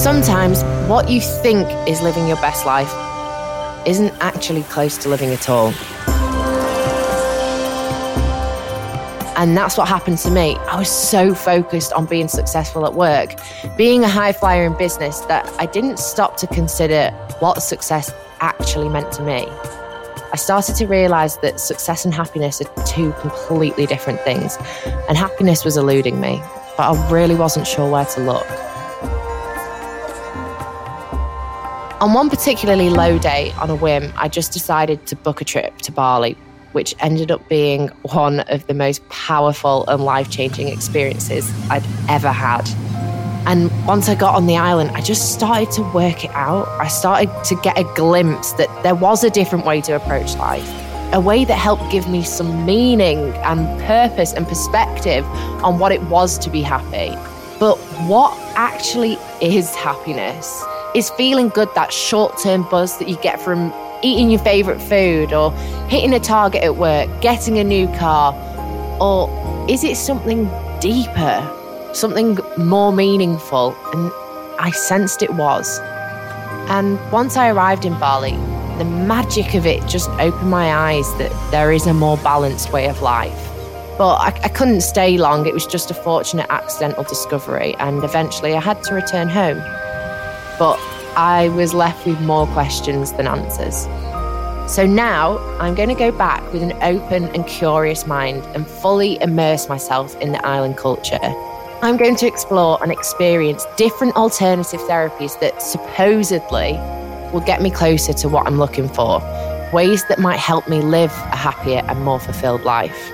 Sometimes what you think is living your best life isn't actually close to living at all. And that's what happened to me. I was so focused on being successful at work, being a high flyer in business, that I didn't stop to consider what success actually meant to me. I started to realize that success and happiness are two completely different things, and happiness was eluding me, but I really wasn't sure where to look. On one particularly low day, on a whim, I just decided to book a trip to Bali which ended up being one of the most powerful and life changing experiences I'd ever had. And once I got on the island, I just started to work it out. I started to get a glimpse that there was a different way to approach life, a way that helped give me some meaning and purpose and perspective on what it was to be happy. But what actually is happiness? Is feeling good that short term buzz that you get from eating your favorite food or hitting a target at work, getting a new car? Or is it something deeper, something more meaningful? And I sensed it was. And once I arrived in Bali, the magic of it just opened my eyes that there is a more balanced way of life. But I, I couldn't stay long. It was just a fortunate accidental discovery. And eventually I had to return home. But I was left with more questions than answers. So now I'm going to go back with an open and curious mind and fully immerse myself in the island culture. I'm going to explore and experience different alternative therapies that supposedly will get me closer to what I'm looking for, ways that might help me live a happier and more fulfilled life.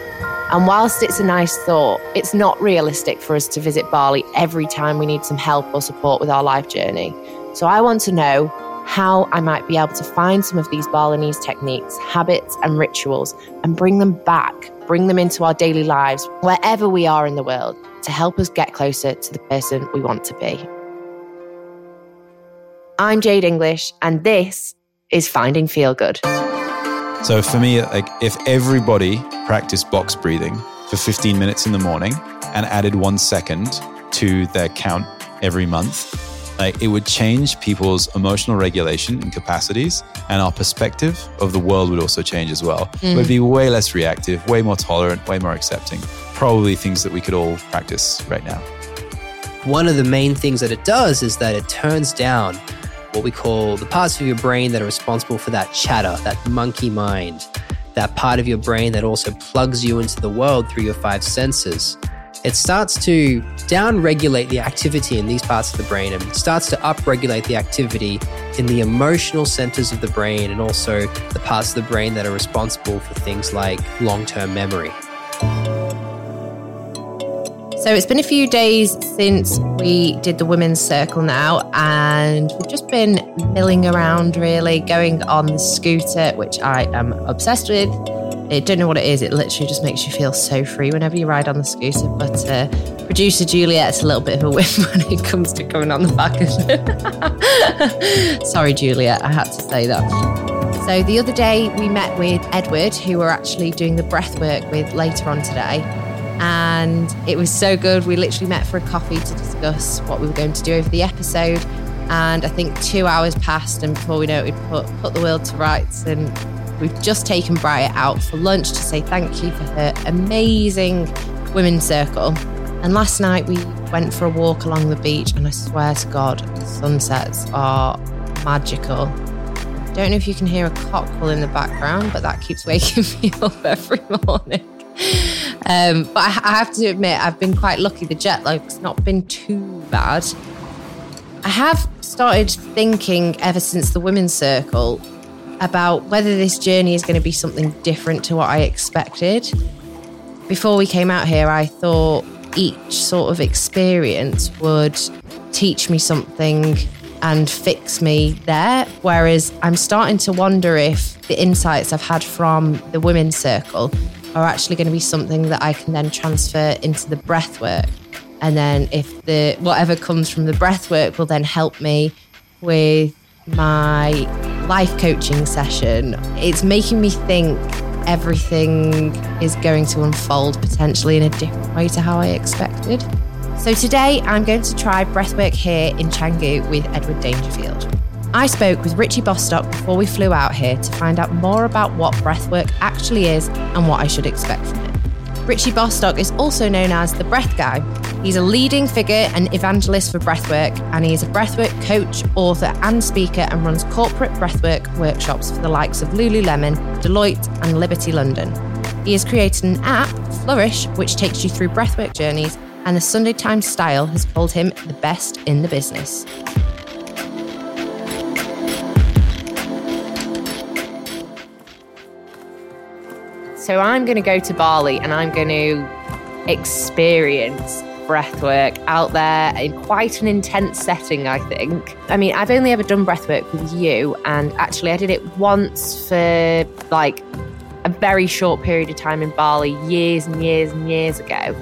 And whilst it's a nice thought, it's not realistic for us to visit Bali every time we need some help or support with our life journey. So I want to know how I might be able to find some of these Balinese techniques, habits, and rituals and bring them back, bring them into our daily lives, wherever we are in the world, to help us get closer to the person we want to be. I'm Jade English, and this is Finding Feel Good. So for me, like if everybody practiced box breathing for 15 minutes in the morning and added one second to their count every month, like it would change people's emotional regulation and capacities, and our perspective of the world would also change as well. Mm. We'd be way less reactive, way more tolerant, way more accepting. Probably things that we could all practice right now. One of the main things that it does is that it turns down what we call the parts of your brain that are responsible for that chatter, that monkey mind, that part of your brain that also plugs you into the world through your five senses it starts to down-regulate the activity in these parts of the brain and starts to upregulate the activity in the emotional centers of the brain and also the parts of the brain that are responsible for things like long-term memory. So it's been a few days since we did the women's circle now, and we've just been milling around really, going on the scooter, which I am obsessed with I don't know what it is. It literally just makes you feel so free whenever you ride on the scooter. But uh, producer Juliet's a little bit of a whip when it comes to coming on the back of it. Sorry, Juliet, I had to say that. So the other day we met with Edward, who we're actually doing the breath work with later on today. And it was so good. We literally met for a coffee to discuss what we were going to do over the episode. And I think two hours passed, and before we know it, we'd put, put the world to rights and We've just taken Briar out for lunch to say thank you for her amazing women's circle. And last night we went for a walk along the beach, and I swear to God, sunsets are magical. Don't know if you can hear a cockle in the background, but that keeps waking me up every morning. Um, but I, I have to admit, I've been quite lucky. The jet lag's not been too bad. I have started thinking ever since the women's circle about whether this journey is going to be something different to what I expected. Before we came out here, I thought each sort of experience would teach me something and fix me there. Whereas I'm starting to wonder if the insights I've had from the women's circle are actually going to be something that I can then transfer into the breath work. And then if the whatever comes from the breath work will then help me with my life coaching session, it's making me think everything is going to unfold potentially in a different way to how I expected. So today I'm going to try breathwork here in Canggu with Edward Dangerfield. I spoke with Richie Bostock before we flew out here to find out more about what breathwork actually is and what I should expect from it. Richie Bostock is also known as the Breath Guy. He's a leading figure and evangelist for breathwork, and he is a breathwork coach, author, and speaker, and runs corporate breathwork workshops for the likes of Lululemon, Deloitte, and Liberty London. He has created an app, Flourish, which takes you through breathwork journeys and the Sunday Times Style has called him the best in the business. So I'm going to go to Bali and I'm going to experience breathwork out there in quite an intense setting, I think. I mean, I've only ever done breathwork with you, and actually, I did it once for like a very short period of time in Bali years and years and years ago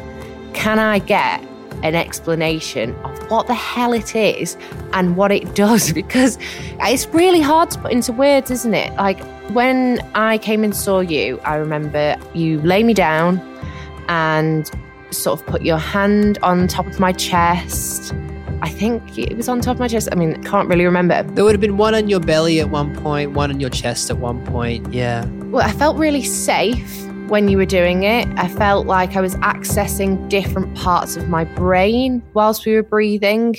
can I get an explanation of what the hell it is and what it does? Because it's really hard to put into words, isn't it? Like when I came and saw you, I remember you lay me down and sort of put your hand on top of my chest. I think it was on top of my chest. I mean, I can't really remember. There would have been one on your belly at one point, one on your chest at one point. Yeah. Well, I felt really safe when you were doing it. I felt like I was accessing different parts of my brain whilst we were breathing.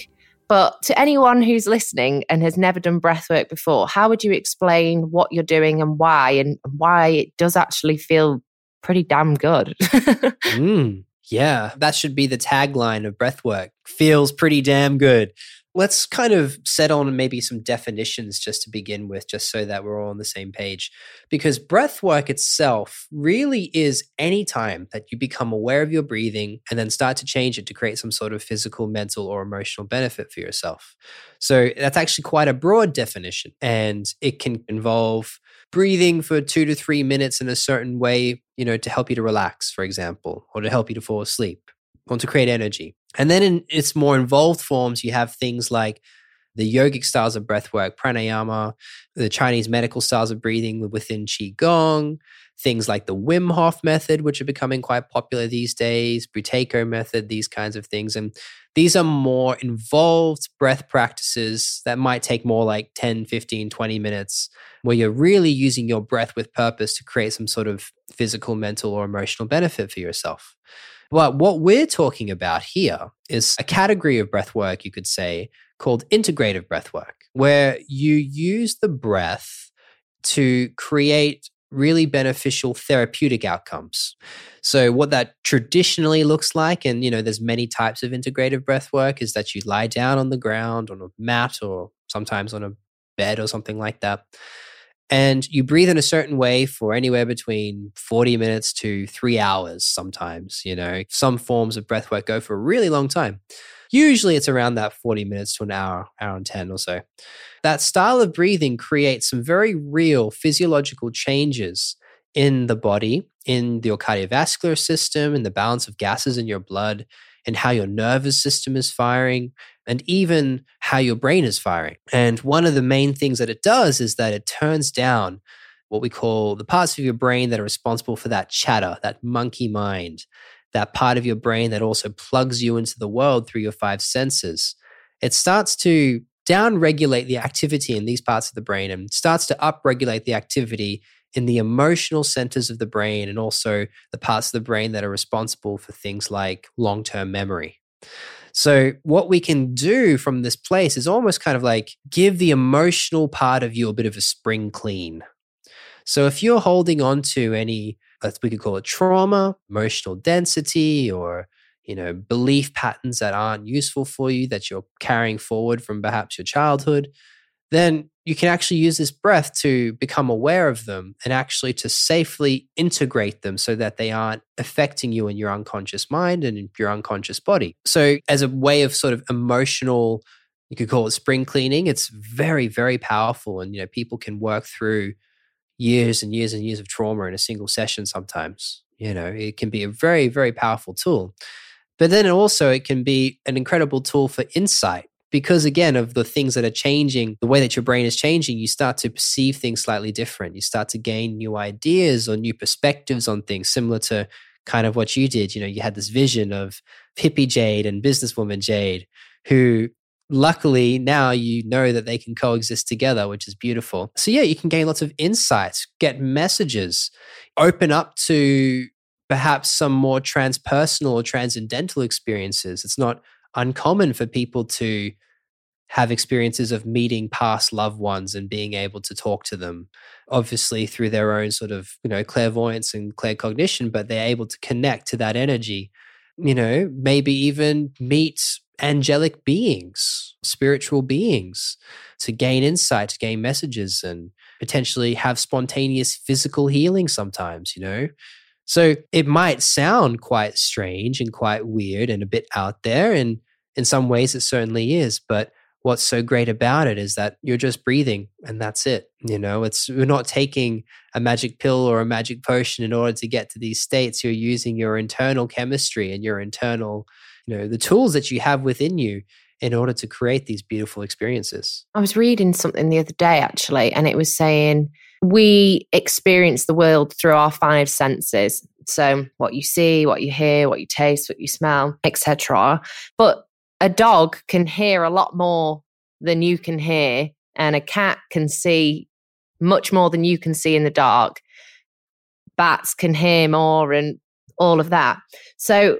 But to anyone who's listening and has never done breath work before, how would you explain what you're doing and why, and why it does actually feel pretty damn good? mm, yeah, that should be the tagline of breathwork. Feels pretty damn good let's kind of set on maybe some definitions just to begin with, just so that we're all on the same page. Because breath work itself really is any time that you become aware of your breathing and then start to change it to create some sort of physical, mental, or emotional benefit for yourself. So that's actually quite a broad definition, and it can involve breathing for two to three minutes in a certain way, you know, to help you to relax, for example, or to help you to fall asleep, or to create energy. And then in its more involved forms, you have things like the yogic styles of breathwork, pranayama, the Chinese medical styles of breathing within Qigong, things like the Wim Hof method, which are becoming quite popular these days, Buteyko method, these kinds of things. And these are more involved breath practices that might take more like 10, 15, 20 minutes, where you're really using your breath with purpose to create some sort of physical, mental, or emotional benefit for yourself. But what we're talking about here is a category of breath work, you could say, called integrative breath work, where you use the breath to create really beneficial therapeutic outcomes. So what that traditionally looks like and you know there's many types of integrative breath work is that you lie down on the ground on a mat or sometimes on a bed or something like that. And you breathe in a certain way for anywhere between 40 minutes to three hours sometimes you know. Some forms of breath work go for a really long time usually it's around that 40 minutes to an hour hour and 10 or so that style of breathing creates some very real physiological changes in the body in your cardiovascular system in the balance of gases in your blood and how your nervous system is firing and even how your brain is firing. And one of the main things that it does is that it turns down what we call the parts of your brain that are responsible for that chatter, that monkey mind, that part of your brain that also plugs you into the world through your five senses. It starts to downregulate the activity in these parts of the brain and starts to upregulate the activity in the emotional centers of the brain and also the parts of the brain that are responsible for things like long term memory. So, what we can do from this place is almost kind of like give the emotional part of you a bit of a spring clean. So, if you're holding on to any, Uh, we could call it trauma, emotional density, or you know, belief patterns that aren't useful for you that you're carrying forward from perhaps your childhood, then you can actually use this breath to become aware of them and actually to safely integrate them so that they aren't affecting you in your unconscious mind and in your unconscious body. So, as a way of sort of emotional, you could call it spring cleaning, it's very, very powerful. And, you know, people can work through years and years and years of trauma in a single session sometimes. You know, it can be a very, very powerful tool. But then also, it can be an incredible tool for insight because again of the things that are changing the way that your brain is changing you start to perceive things slightly different you start to gain new ideas or new perspectives on things similar to kind of what you did. You know, you had this vision of hippie Jade and businesswoman Jade, who luckily now you know that they can coexist together, which is beautiful. So, yeah, you can gain lots of insights, get messages, open up to perhaps some more transpersonal or transcendental experiences. It's not uncommon for people to have experiences of meeting past loved ones and being able to talk to them obviously through their own sort of you know clairvoyance and claircognition but they're able to connect to that energy you know maybe even meet angelic beings spiritual beings to gain insight to gain messages and potentially have spontaneous physical healing sometimes you know? So it might sound quite strange and quite weird and a bit out there and in some ways it certainly is but what's so great about it is that you're just breathing and that's it you know? It's we're not taking a magic pill or a magic potion in order to get to these states. You're using your internal chemistry and your internal you know the tools that you have within you in order to create these beautiful experiences i was reading something the other day actually and it was saying we experience the world through our five senses so what you see what you hear what you taste what you smell etc but a dog can hear a lot more than you can hear, and a cat can see much more than you can see in the dark. Bats can hear more, and all of that. So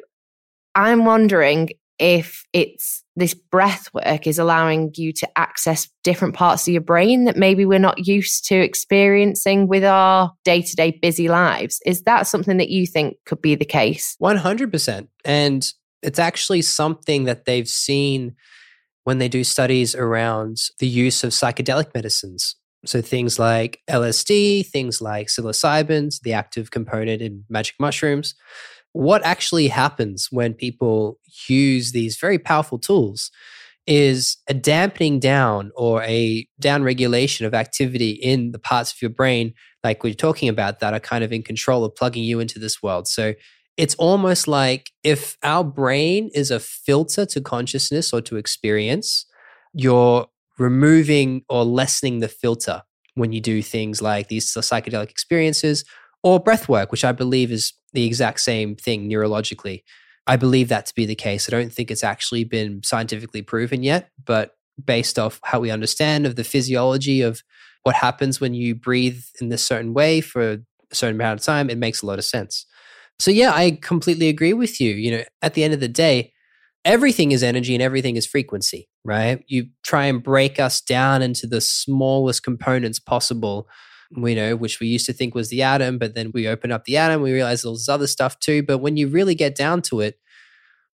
I'm wondering if it's this breath work is allowing you to access different parts of your brain that maybe we're not used to experiencing with our day to day busy lives. Is that something that you think could be the case? 100%. And it's actually something that they've seen when they do studies around the use of psychedelic medicines. So things like LSD, things like psilocybins, the active component in magic mushrooms. What actually happens when people use these very powerful tools is a dampening down or a down regulation of activity in the parts of your brain, like we're talking about, that are kind of in control of plugging you into this world. So it's almost like if our brain is a filter to consciousness or to experience, you're removing or lessening the filter when you do things like these psychedelic experiences or breath work, which I believe is the exact same thing neurologically. I believe that to be the case. I don't think it's actually been scientifically proven yet, but based off how we understand of the physiology of what happens when you breathe in this certain way for a certain amount of time, it makes a lot of sense. So yeah, I completely agree with you. You know, at the end of the day, everything is energy and everything is frequency, right? You try and break us down into the smallest components possible, we know, which we used to think was the atom, but then we open up the atom, we realize there's other stuff too. But when you really get down to it,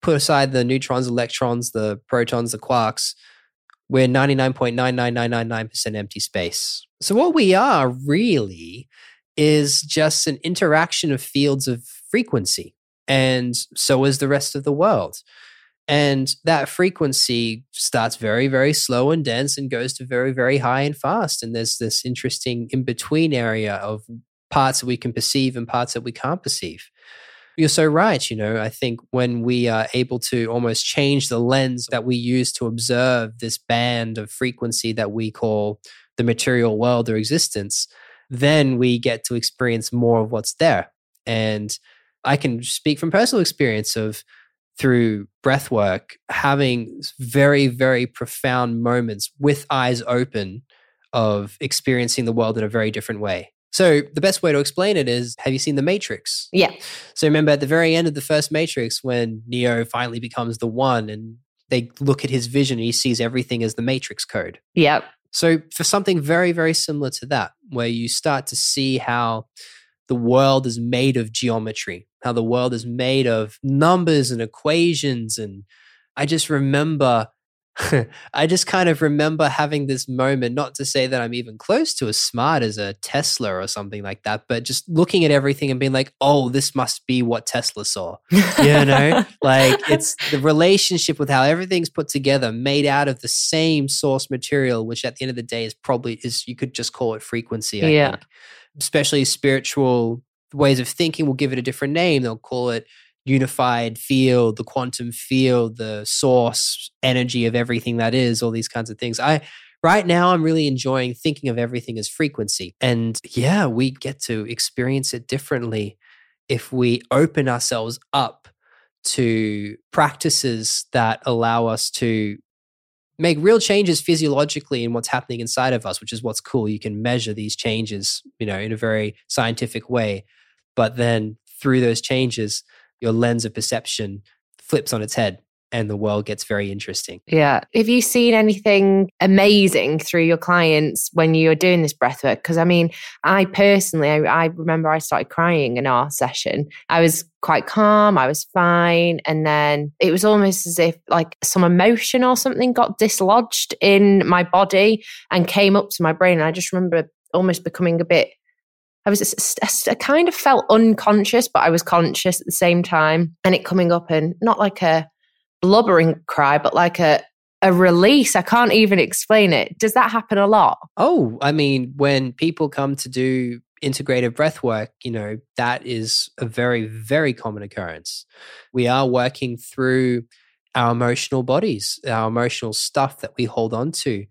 put aside the neutrons, electrons, the protons, the quarks, we're 99.99999% empty space. So what we are really is just an interaction of fields of frequency. And so is the rest of the world. And that frequency starts very, very slow and dense and goes to very, very high and fast. And there's this interesting in between area of parts that we can perceive and parts that we can't perceive. You're so right. You know, I think when we are able to almost change the lens that we use to observe this band of frequency that we call the material world or existence, then we get to experience more of what's there. And I can speak from personal experience of through breath work, having very, very profound moments with eyes open of experiencing the world in a very different way. So, the best way to explain it is have you seen The Matrix? Yeah. So, remember at the very end of the first Matrix, when Neo finally becomes the one and they look at his vision, he sees everything as the Matrix code. Yep. So, for something very, very similar to that, where you start to see how the world is made of geometry, how the world is made of numbers and equations. And I just remember I just kind of remember having this moment, not to say that I'm even close to as smart as a Tesla or something like that, but just looking at everything and being like, oh, this must be what Tesla saw. You know, like it's the relationship with how everything's put together, made out of the same source material, which at the end of the day is probably is you could just call it frequency. I yeah. Think. Especially spiritual ways of thinking will give it a different name. They'll call it unified field, the quantum field, the source energy of everything that is, all these kinds of things. I right now I'm really enjoying thinking of everything as frequency. And yeah, we get to experience it differently if we open ourselves up to practices that allow us to make real changes physiologically in what's happening inside of us, which is what's cool. You can measure these changes, you know, in a very scientific way. But then through those changes, your lens of perception flips on its head and the world gets very interesting. Yeah. Have you seen anything amazing through your clients when you're doing this breath work? Because I mean, I personally, I, I, remember I started crying in our session. I was quite calm, I was fine. And then it was almost as if like some emotion or something got dislodged in my body and came up to my brain. And I just remember almost becoming a bit I was I kind of felt unconscious, but I was conscious at the same time, and it coming up and not like a blubbering cry, but like a a release. I can't even explain it. Does that happen a lot? Oh, I mean, when people come to do integrative breath work, you know, that is a very, very common occurrence. We are working through our emotional bodies, our emotional stuff that we hold on to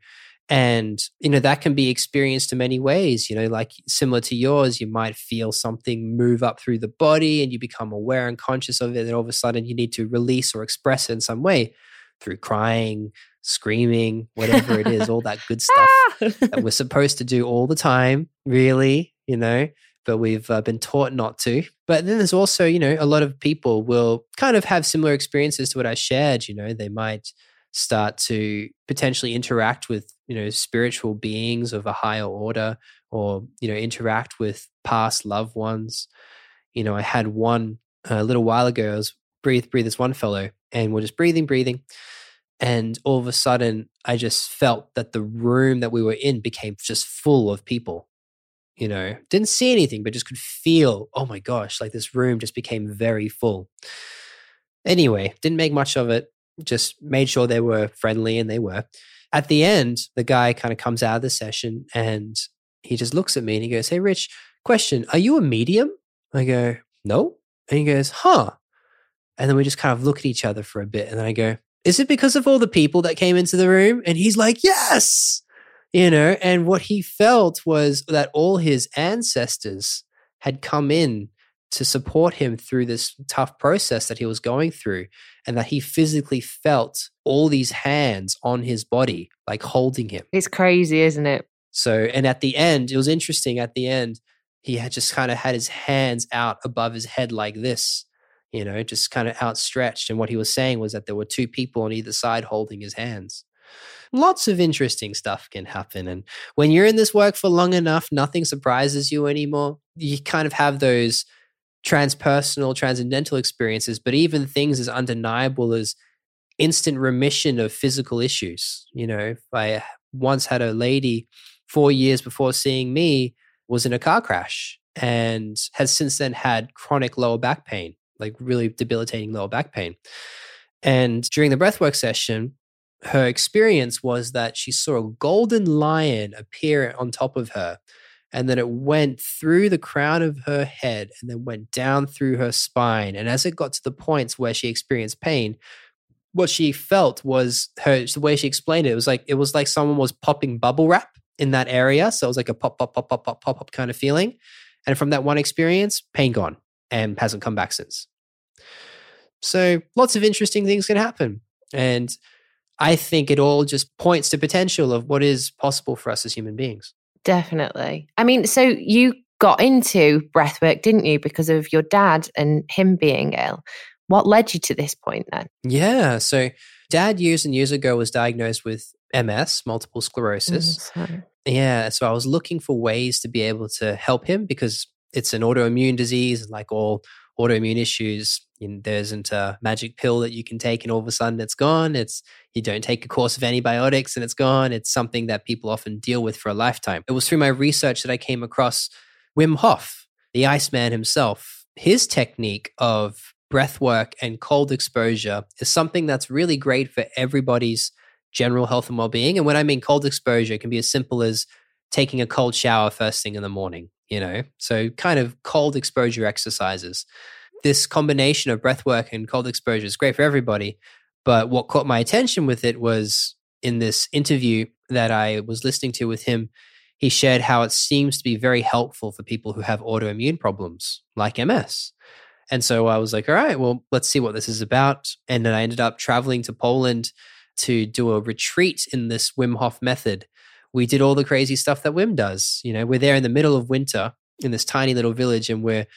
and you know that can be experienced in many ways you know like similar to yours you might feel something move up through the body and you become aware and conscious of it and all of a sudden you need to release or express it in some way through crying screaming whatever it is all that good stuff that we're supposed to do all the time really you know but we've uh, been taught not to. But then there's also you know a lot of people will kind of have similar experiences to what i shared you know they might start to potentially interact with you know spiritual beings of a higher order or you know interact with past loved ones. You know i had one uh, a little while ago i was breathe breathe this one fellow and we're just breathing breathing. And all of a sudden i just felt that the room that we were in became just full of people. You know didn't see anything but just could feel oh my gosh like this room just became very full. Anyway didn't make much of it just made sure they were friendly and they were. At the end, the guy kind of comes out of the session and he just looks at me and he goes, Hey, Rich, question, are you a medium? I go, No. And he goes, Huh. And then we just kind of look at each other for a bit. And then I go, Is it because of all the people that came into the room? And he's like, Yes. You know, and what he felt was that all his ancestors had come in to support him through this tough process that he was going through and that he physically felt all these hands on his body like holding him. It's crazy isn't it? So and at the end it was interesting at the end he had just kind of had his hands out above his head like this you know just kind of outstretched and what he was saying was that there were two people on either side holding his hands. Lots of interesting stuff can happen and when you're in this work for long enough nothing surprises you anymore. You kind of have those transpersonal, transcendental experiences, but even things as undeniable as instant remission of physical issues. You know, I once had a lady four years before seeing me was in a car crash and has since then had chronic lower back pain, like really debilitating lower back pain. And during the breathwork session, her experience was that she saw a golden lion appear on top of her and then it went through the crown of her head and then went down through her spine. And as it got to the points where she experienced pain, what she felt was her the way she explained it, it was like it was like someone was popping bubble wrap in that area. So it was like a pop, pop, pop, pop, pop, pop, pop kind of feeling. And from that one experience, pain gone and hasn't come back since. So lots of interesting things can happen. And I think it all just points to potential of what is possible for us as human beings. Definitely. I mean, so you got into breathwork, didn't you, because of your dad and him being ill? What led you to this point then? Yeah. So, dad years and years ago was diagnosed with MS, multiple sclerosis. Mm, yeah. So, I was looking for ways to be able to help him because it's an autoimmune disease, like all autoimmune issues. Know, there isn't a magic pill that you can take and all of a sudden it's gone. It's you don't take a course of antibiotics and it's gone. It's something that people often deal with for a lifetime. It was through my research that I came across Wim Hof, the Iceman himself. His technique of breath work and cold exposure is something that's really great for everybody's general health and well-being. And when I mean cold exposure, it can be as simple as taking a cold shower first thing in the morning you know so kind of cold exposure exercises this combination of breath work and cold exposure is great for everybody but what caught my attention with it was in this interview that i was listening to with him he shared how it seems to be very helpful for people who have autoimmune problems like MS. And so I was like, all right, well, let's see what this is about. And then I ended up traveling to Poland to do a retreat in this Wim Hof method. We did all the crazy stuff that Wim does. You know, we're there in the middle of winter in this tiny little village and we're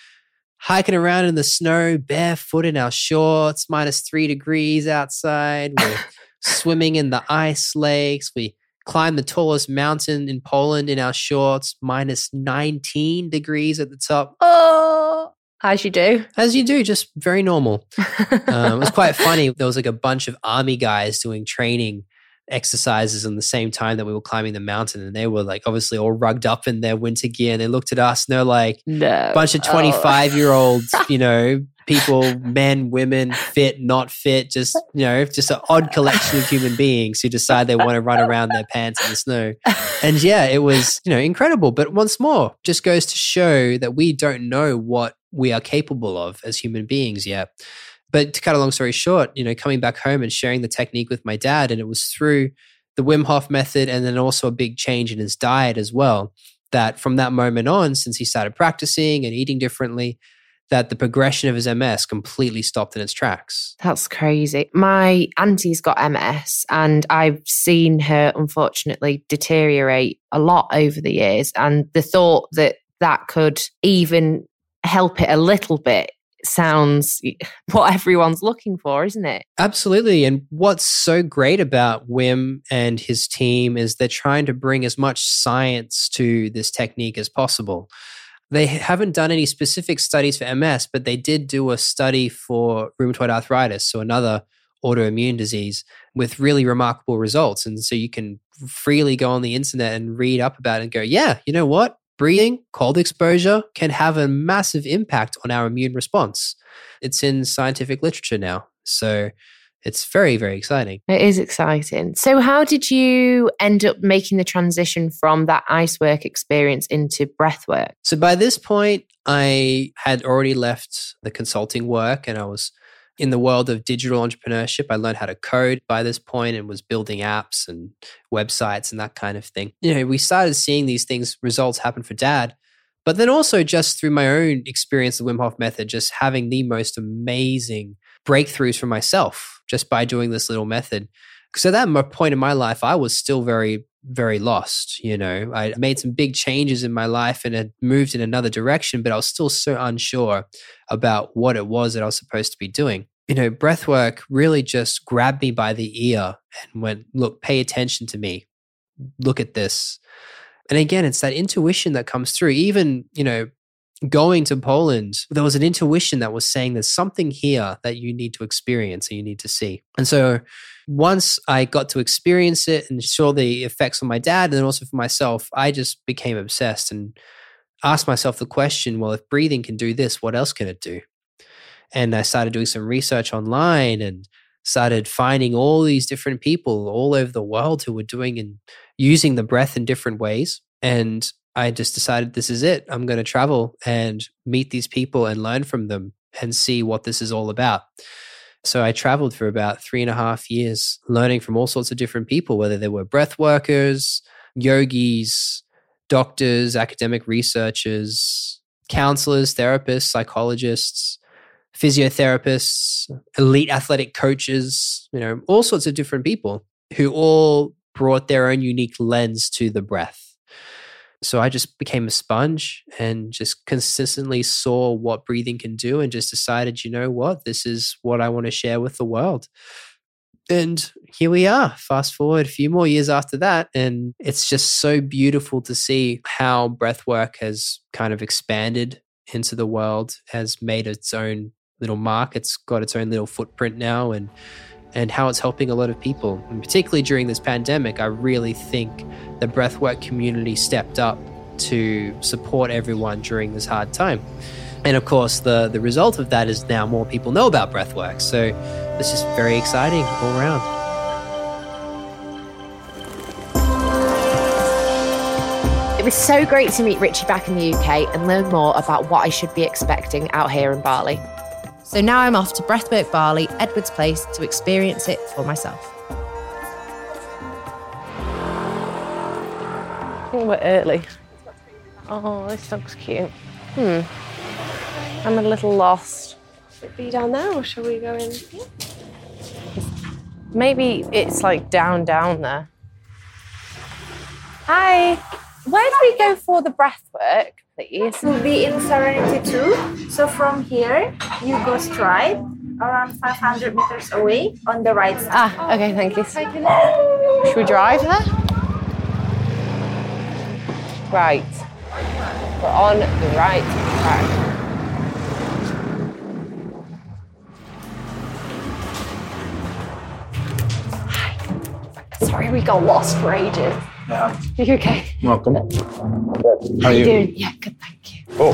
hiking around in the snow barefoot in our shorts, minus three degrees outside. We're swimming in the ice lakes. We climb the tallest mountain in Poland in our shorts, minus 19 degrees at the top. Oh, as you do. As you do, just very normal. um, it was quite funny. There was like a bunch of army guys doing training exercises in the same time that we were climbing the mountain and they were like obviously all rugged up in their winter gear and they looked at us and they're like no. bunch of 25 oh. year olds you know people men women fit not fit just you know just an odd collection of human beings who decide they want to run around their pants in the snow and yeah it was you know incredible but once more just goes to show that we don't know what we are capable of as human beings yet but to cut a long story short, you know, coming back home and sharing the technique with my dad, and it was through the Wim Hof method and then also a big change in his diet as well. That from that moment on, since he started practicing and eating differently, that the progression of his MS completely stopped in its tracks. That's crazy. My auntie's got MS, and I've seen her unfortunately deteriorate a lot over the years. And the thought that that could even help it a little bit sounds what everyone's looking for, isn't it? Absolutely. And what's so great about Wim and his team is they're trying to bring as much science to this technique as possible. They haven't done any specific studies for MS, but they did do a study for rheumatoid arthritis, so another autoimmune disease, with really remarkable results. And so you can freely go on the internet and read up about it and go, yeah, you know what? Breathing, cold exposure can have a massive impact on our immune response. It's in scientific literature now. So it's very, very exciting. It is exciting. So, how did you end up making the transition from that ice work experience into breath work? So, by this point, I had already left the consulting work and I was in the world of digital entrepreneurship, I learned how to code by this point and was building apps and websites and that kind of thing. You know, we started seeing these things, results happen for dad. But then also just through my own experience of Wim Hof method, just having the most amazing breakthroughs for myself just by doing this little method. Because at that point in my life, I was still very, very lost. You know, I made some big changes in my life and had moved in another direction, but I was still so unsure about what it was that I was supposed to be doing you know, breath work really just grabbed me by the ear and went, look, pay attention to me. Look at this. And again, it's that intuition that comes through. Even, you know, going to Poland, there was an intuition that was saying there's something here that you need to experience and you need to see. And so once I got to experience it and saw the effects on my dad and then also for myself, I just became obsessed and asked myself the question well, if breathing can do this, what else can it do? And I started doing some research online and started finding all these different people all over the world who were doing and using the breath in different ways. And I just decided this is it. I'm going to travel and meet these people and learn from them and see what this is all about. So I traveled for about three and a half years, learning from all sorts of different people, whether they were breath workers, yogis, doctors, academic researchers, counselors, therapists, psychologists, physiotherapists, elite athletic coaches, you know, all sorts of different people who all brought their own unique lens to the breath. So I just became a sponge and just consistently saw what breathing can do and just decided, you know what, this is what I want to share with the world. And here we are, fast forward a few more years after that. And it's just so beautiful to see how breath work has kind of expanded into the world, has made its own little mark. It's got its own little footprint now and and how it's helping a lot of people. And particularly during this pandemic, I really think the breathwork community stepped up to support everyone during this hard time. And of course, the, the result of that is now more people know about breathwork. So it's just very exciting all around. It was so great to meet Richie back in the UK and learn more about what I should be expecting out here in Bali. So now I'm off to Breathwork Bali, Edwards Place, to experience it for myself. I think we're early. Oh, this looks cute. Hmm. I'm a little lost. Should we down there or shall we go in here? Maybe it's like down, down there. Hi. Where do we go for the breath work, please? We'll be in Serenity 2. So from here, you go straight around 500 meters away on the right side. Ah, okay, thank you. Should we drive there? Right. We're on the right track. Sorry we got lost for ages. Yeah. You okay? Welcome. How are you you? doing? Yeah, good, thank you. Oh.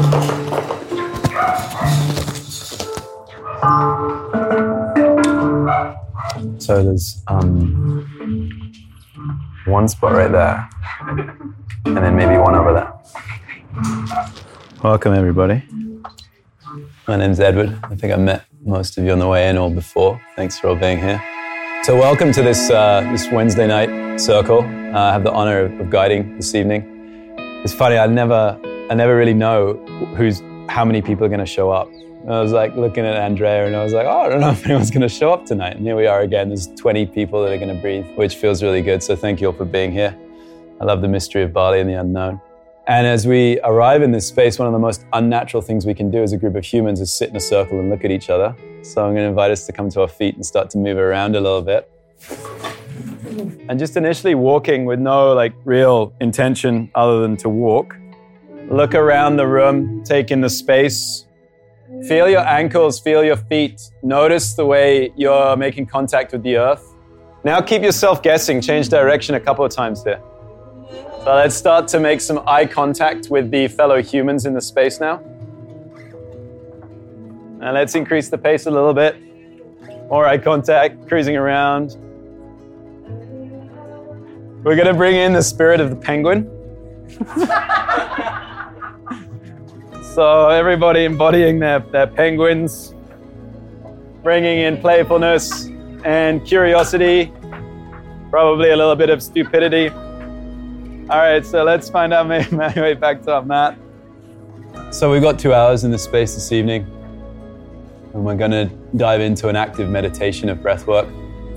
So there's um, one spot right there, and then maybe one over there. Welcome, everybody. My name's Edward. I think I met most of you on the way in or before. Thanks for all being here. So, welcome to this uh, this Wednesday night circle. Uh, I have the honor of, guiding this evening. It's funny. I never, I never really know who's how many people are going to show up. I was like looking at Andrea, and I was like, oh, I don't know if anyone's going to show up tonight. And here we are again. There's 20 people that are going to breathe, which feels really good. So, thank you all for being here. I love the mystery of Bali and the unknown. And as we arrive in this space, one of the most unnatural things we can do as a group of humans is sit in a circle and look at each other. So I'm going to invite us to come to our feet and start to move around a little bit. And just initially walking with no like real intention other than to walk. Look around the room, take in the space. Feel your ankles, feel your feet. Notice the way you're making contact with the earth. Now keep yourself guessing, change direction a couple of times here. So let's start to make some eye contact with the fellow humans in the space now. And let's increase the pace a little bit. More eye contact, cruising around. We're going to bring in the spirit of the penguin. so everybody embodying their, their penguins, bringing in playfulness and curiosity, probably a little bit of stupidity. All right, so let's find out my, my way back to our mat. So we've got two hours in this space this evening, and we're going to dive into an active meditation of breath work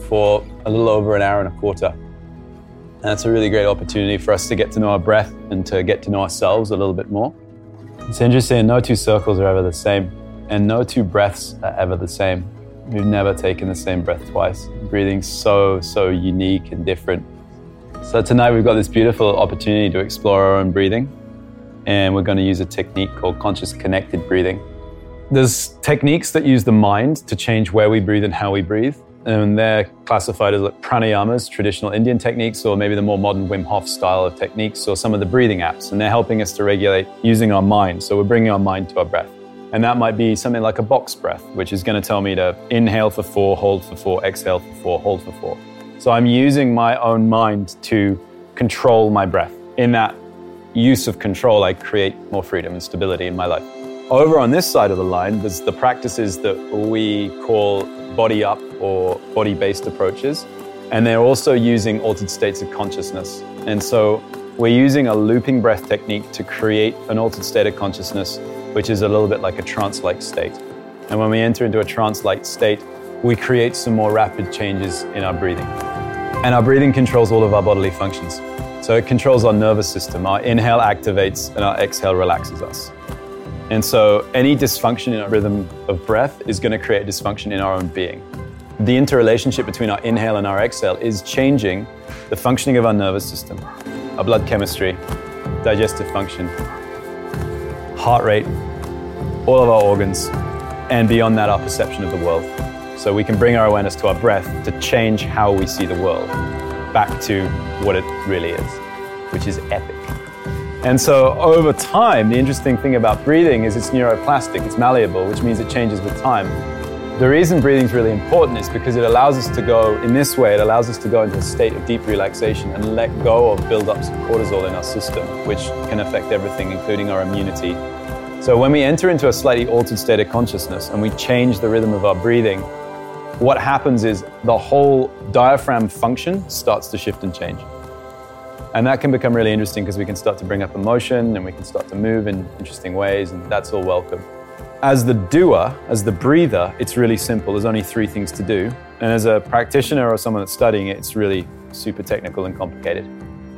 for a little over an hour and a quarter. And that's a really great opportunity for us to get to know our breath and to get to know ourselves a little bit more. It's interesting, no two circles are ever the same, and no two breaths are ever the same. We've never taken the same breath twice. Breathing's so, so unique and different. So tonight we've got this beautiful opportunity to explore our own breathing, and we're going to use a technique called conscious connected breathing. There's techniques that use the mind to change where we breathe and how we breathe, and they're classified as like pranayamas, traditional Indian techniques, or maybe the more modern Wim Hof style of techniques, or some of the breathing apps, and they're helping us to regulate using our mind. So we're bringing our mind to our breath. And that might be something like a box breath, which is going to tell me to inhale for four, hold for four, exhale for four, hold for four. So I'm using my own mind to control my breath. In that use of control, I create more freedom and stability in my life. Over on this side of the line, there's the practices that we call body up or body based approaches. And they're also using altered states of consciousness. And so we're using a looping breath technique to create an altered state of consciousness, which is a little bit like a trance like state. And when we enter into a trance like state, we create some more rapid changes in our breathing. And our breathing controls all of our bodily functions. So it controls our nervous system. Our inhale activates and our exhale relaxes us. And so any dysfunction in our rhythm of breath is going to create dysfunction in our own being. The interrelationship between our inhale and our exhale is changing the functioning of our nervous system, our blood chemistry, digestive function, heart rate, all of our organs, and beyond that, our perception of the world. So we can bring our awareness to our breath to change how we see the world back to what it really is, which is epic. And so over time, the interesting thing about breathing is it's neuroplastic, it's malleable, which means it changes with time. The reason breathing is really important is because it allows us to go, in this way, it allows us to go into a state of deep relaxation and let go of buildups of cortisol in our system, which can affect everything, including our immunity. So when we enter into a slightly altered state of consciousness and we change the rhythm of our breathing, what happens is the whole diaphragm function starts to shift and change. And that can become really interesting because we can start to bring up emotion and we can start to move in interesting ways, and that's all welcome. As the doer, as the breather, it's really simple. There's only three things to do. And as a practitioner or someone that's studying it, it's really super technical and complicated.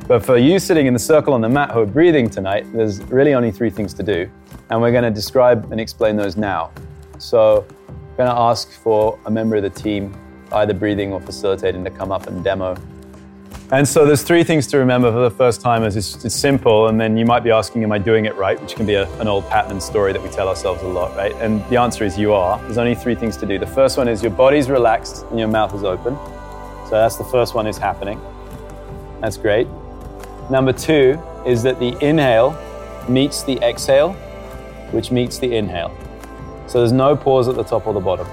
But for you sitting in the circle on the mat who are breathing tonight, there's really only three things to do. And we're going to describe and explain those now. So I'm going to ask for a member of the team, either breathing or facilitating, to come up and demo and so there's three things to remember for the first time is it's, it's, simple, and then you might be asking, am I doing it right? Which can be a, an old pattern and story that we tell ourselves a lot, right? And the answer is you are. There's only three things to do. The first one is your body's relaxed and your mouth is open. So that's the first one is happening. That's great. Number two is that the inhale meets the exhale, which meets the inhale. So there's no pause at the top or the bottom.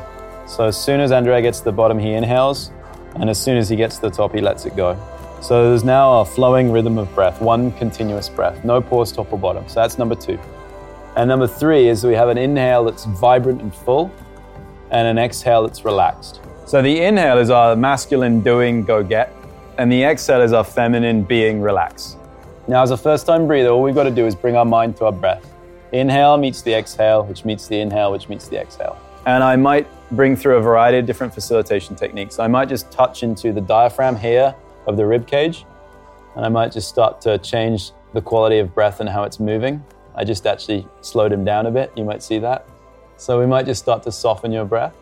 So as soon as Andrea gets to the bottom, he inhales, and as soon as he gets to the top, he lets it go. So there's now a flowing rhythm of breath, one continuous breath, no pause, top or bottom. So that's number two. And number three is we have an inhale that's vibrant and full, and an exhale that's relaxed. So the inhale is our masculine doing, go get, and the exhale is our feminine being, relax. Now, as a first time breather, all we've got to do is bring our mind to our breath. Inhale meets the exhale, which meets the inhale, which meets the exhale. And I might bring through a variety of different facilitation techniques. I might just touch into the diaphragm here of the rib cage. And I might just start to change the quality of breath and how it's moving. I just actually slowed him down a bit. You might see that. So we might just start to soften your breath.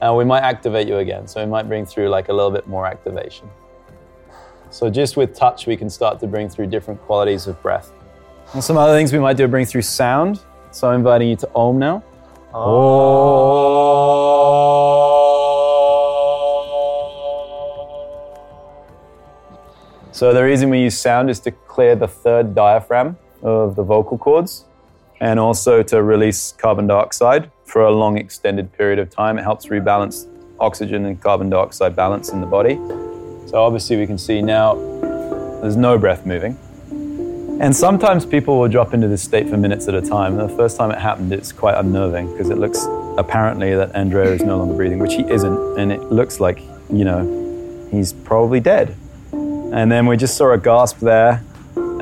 And we might activate you again. So we might bring through like a little bit more activation. So just with touch, we can start to bring through different qualities of breath. And some other things we might do bring through sound. So I'm inviting you to Om now. Oh. So the reason we use sound is to clear the third diaphragm of the vocal cords and also to release carbon dioxide for a long extended period of time. It helps rebalance oxygen and carbon dioxide balance in the body. So obviously we can see now there's no breath moving. And sometimes people will drop into this state for minutes at a time. The first time it happened, it's quite unnerving because it looks apparently that Andrea is no longer breathing, which he isn't. And it looks like, you know, he's probably dead. And then we just saw a gasp there,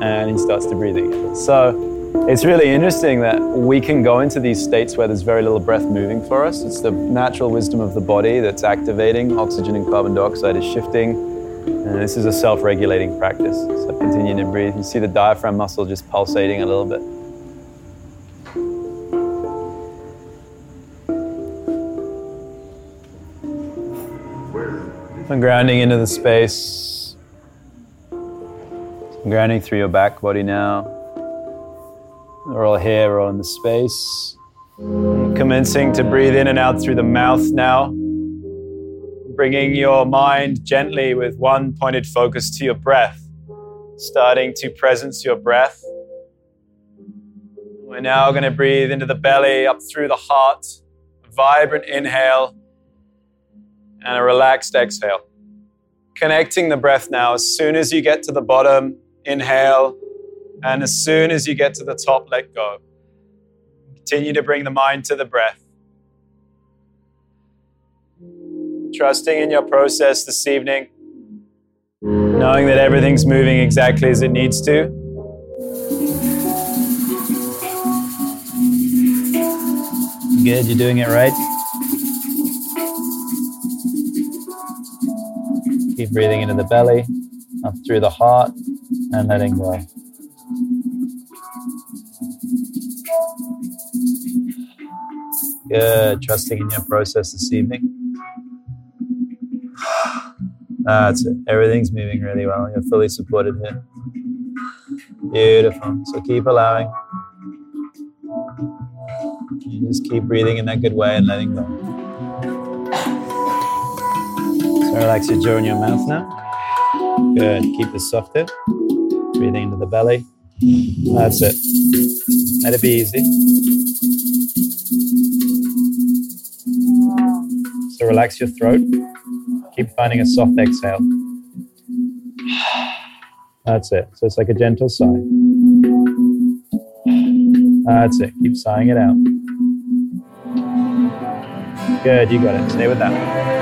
and he starts to breathe again. So it's really interesting that we can go into these states where there's very little breath moving for us. It's the natural wisdom of the body that's activating. Oxygen and carbon dioxide is shifting. And this is a self regulating practice. So continue to breathe. You see the diaphragm muscle just pulsating a little bit. And grounding into the space I'm Grounding through your back body now. We're all here, we're all in the space. Commencing to breathe in and out through the mouth now. Bringing your mind gently with one pointed focus to your breath. Starting to presence your breath. We're now going to breathe into the belly, up through the heart. vibrant inhale and a relaxed exhale. Connecting the breath now. As soon as you get to the bottom, Inhale. And as soon as you get to the top, let go. Continue to bring the mind to the breath. Trusting in your process this evening, knowing that everything's moving exactly as it needs to. Good, you're doing it right. Keep breathing into the belly, up through the heart and letting go. Good. Trusting in your process this evening. That's it. Everything's moving really well. You're fully supported here. Beautiful. So keep allowing. You just keep breathing in that good way and letting go. So relax your jaw in your mouth now. Good. Keep this soft hip. Breathing into the belly. That's it. Let it be easy. So relax your throat. Keep finding a soft exhale. That's it. So it's like a gentle sigh. That's it. Keep sighing it out. Good. You got it. Stay with that.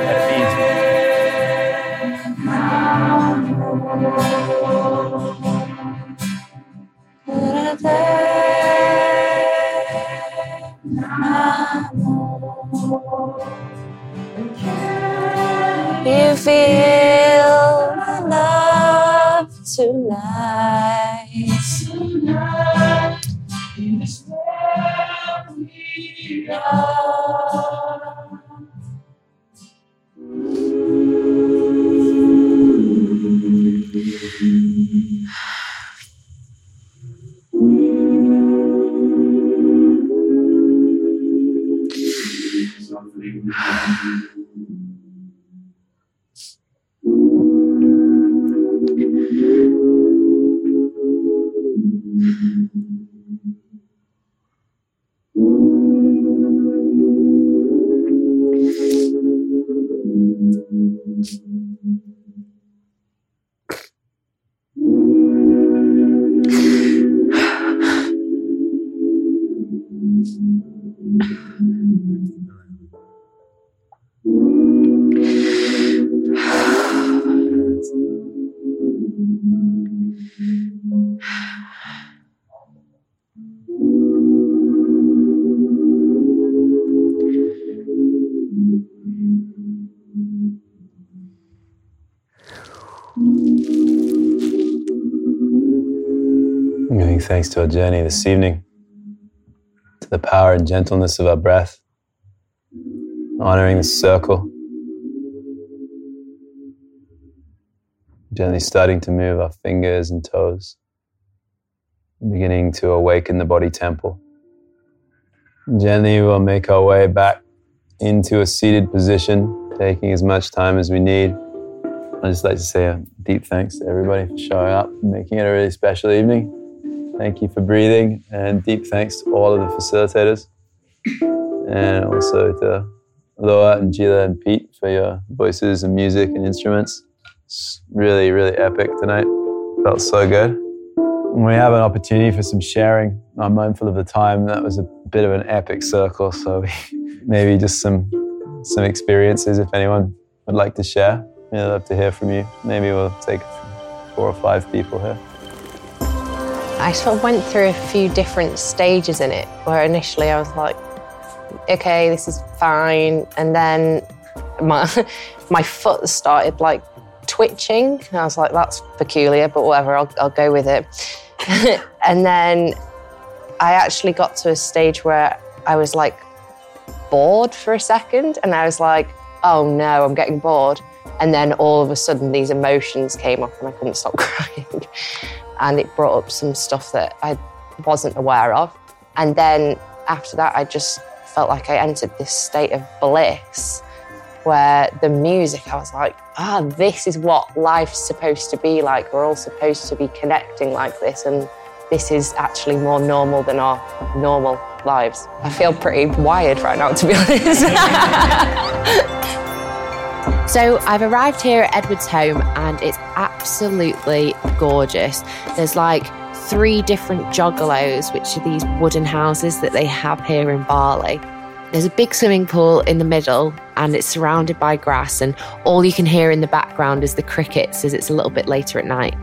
Giving thanks to our journey this evening, to the power and gentleness of our breath, honoring the circle, gently starting to move our fingers and toes, beginning to awaken the body temple. Gently, we'll make our way back into a seated position, taking as much time as we need. I'd just like to say a deep thanks to everybody for showing up making it a really special evening. Thank you for breathing, and deep thanks to all of the facilitators, and also to Loa and Gila and Pete for your voices and music and instruments. It's really, really epic tonight. Felt so good. We have an opportunity for some sharing. I'm mindful of the time. That was a bit of an epic circle, so maybe just some some experiences if anyone would like to share. I'd love to hear from you. Maybe we'll take four or five people here. I sort of went through a few different stages in it where initially I was like, okay, this is fine. And then my, my foot started like twitching. I was like, that's peculiar, but whatever, I'll, I'll go with it. and then I actually got to a stage where I was like bored for a second. And I was like, oh no, I'm getting bored. And then all of a sudden, these emotions came up and I couldn't stop crying and it brought up some stuff that I wasn't aware of. And then after that, I just felt like I entered this state of bliss where the music, I was like, ah, this is what life's supposed to be like. We're all supposed to be connecting like this, and this is actually more normal than our normal lives. I feel pretty wired right now, to be honest. So I've arrived here at Edward's home and it's absolutely gorgeous. There's like three different joggalos, which are these wooden houses that they have here in Bali. There's a big swimming pool in the middle and it's surrounded by grass, and all you can hear in the background is the crickets as it's a little bit later at night.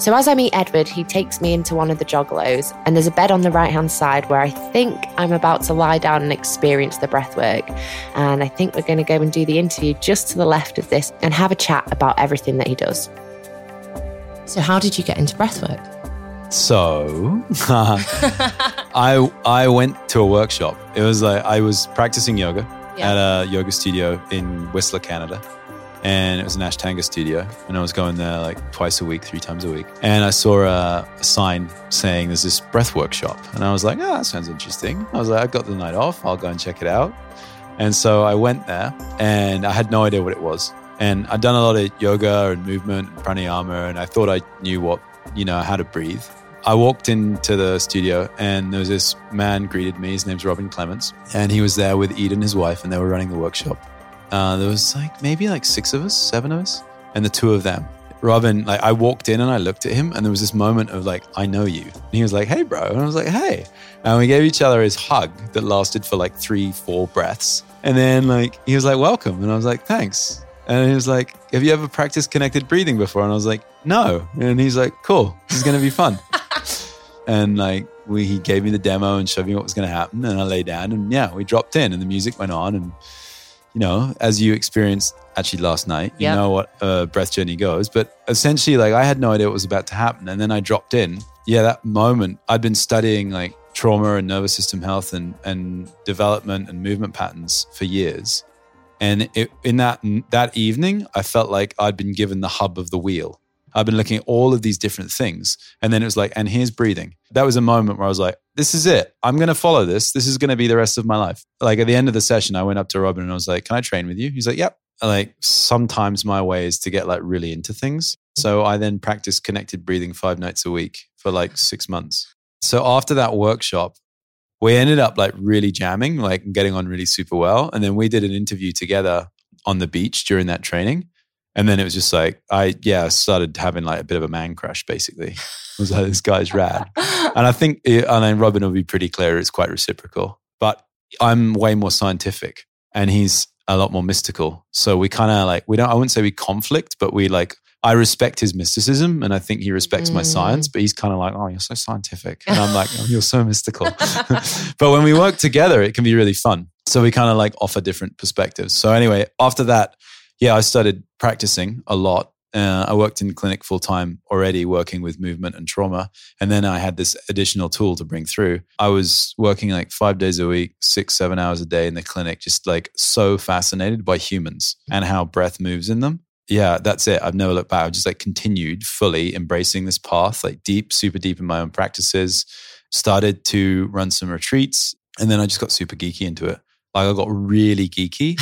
So as I meet Edward, he takes me into one of the joggalos, and there's a bed on the right hand side where I think I'm about to lie down and experience the breathwork. And I think we're going to go and do the interview just to the left of this and have a chat about everything that he does. So, how did you get into breathwork? So, I I went to a workshop. It was like I was practicing yoga yeah. at a yoga studio in Whistler, Canada and it was an Ashtanga studio. And I was going there like twice a week, three times a week. And I saw a, a sign saying there's this breath workshop. And I was like, oh, that sounds interesting. I was like, I've got the night off. I'll go and check it out. And so I went there and I had no idea what it was. And I'd done a lot of yoga and movement, and pranayama, and I thought I knew what, you know, how to breathe. I walked into the studio and there was this man greeted me. His name's Robin Clements. And he was there with Eden, his wife, and they were running the workshop. Uh, there was like maybe like six of us, seven of us, and the two of them. Robin, like I walked in and I looked at him, and there was this moment of like, I know you. And he was like, Hey, bro. And I was like, Hey. And we gave each other his hug that lasted for like three, four breaths. And then like he was like, Welcome. And I was like, Thanks. And he was like, Have you ever practiced connected breathing before? And I was like, No. And he's like, Cool. This is gonna be fun. and like we he gave me the demo and showed me what was gonna happen. And I lay down and yeah, we dropped in and the music went on and you know, as you experienced actually last night, you Yep. know what a breath journey goes. But essentially, like I had no idea what was about to happen. And then I dropped in. Yeah, that moment, I'd been studying like trauma and nervous system health and, and development and movement patterns for years. And it, in that that evening, I felt like I'd been given the hub of the wheel. I've been looking at all of these different things. And then it was like, and here's breathing. That was a moment where I was like, this is it. I'm going to follow this. This is going to be the rest of my life. Like at the end of the session, I went up to Robin and I was like, can I train with you? He's like, yep. Like sometimes my way is to get like really into things. So I then practiced connected breathing five nights a week for like six months. So after that workshop, we ended up like really jamming, like getting on really super well. And then we did an interview together on the beach during that training. And then it was just like, I, yeah, I started having like a bit of a man crush basically. I was like, this guy's rad. And I think, it, and then Robin will be pretty clear, it's quite reciprocal. But I'm way more scientific and he's a lot more mystical. So we kind of like, we don't, I wouldn't say we conflict, but we like, I respect his mysticism and I think he respects my Mm. science, but he's kind of like, oh, you're so scientific. And I'm like, oh, you're so mystical. but when we work together, it can be really fun. So we kind of like offer different perspectives. So anyway, after that, yeah, I started practicing a lot. Uh, I worked in clinic full time already, working with movement and trauma. And then I had this additional tool to bring through. I was working like five days a week, six, seven hours a day in the clinic, just like so fascinated by humans and how breath moves in them. Yeah, that's it. I've never looked back. I've just like continued fully embracing this path, like deep, super deep in my own practices. Started to run some retreats. And then I just got super geeky into it. Like I got really geeky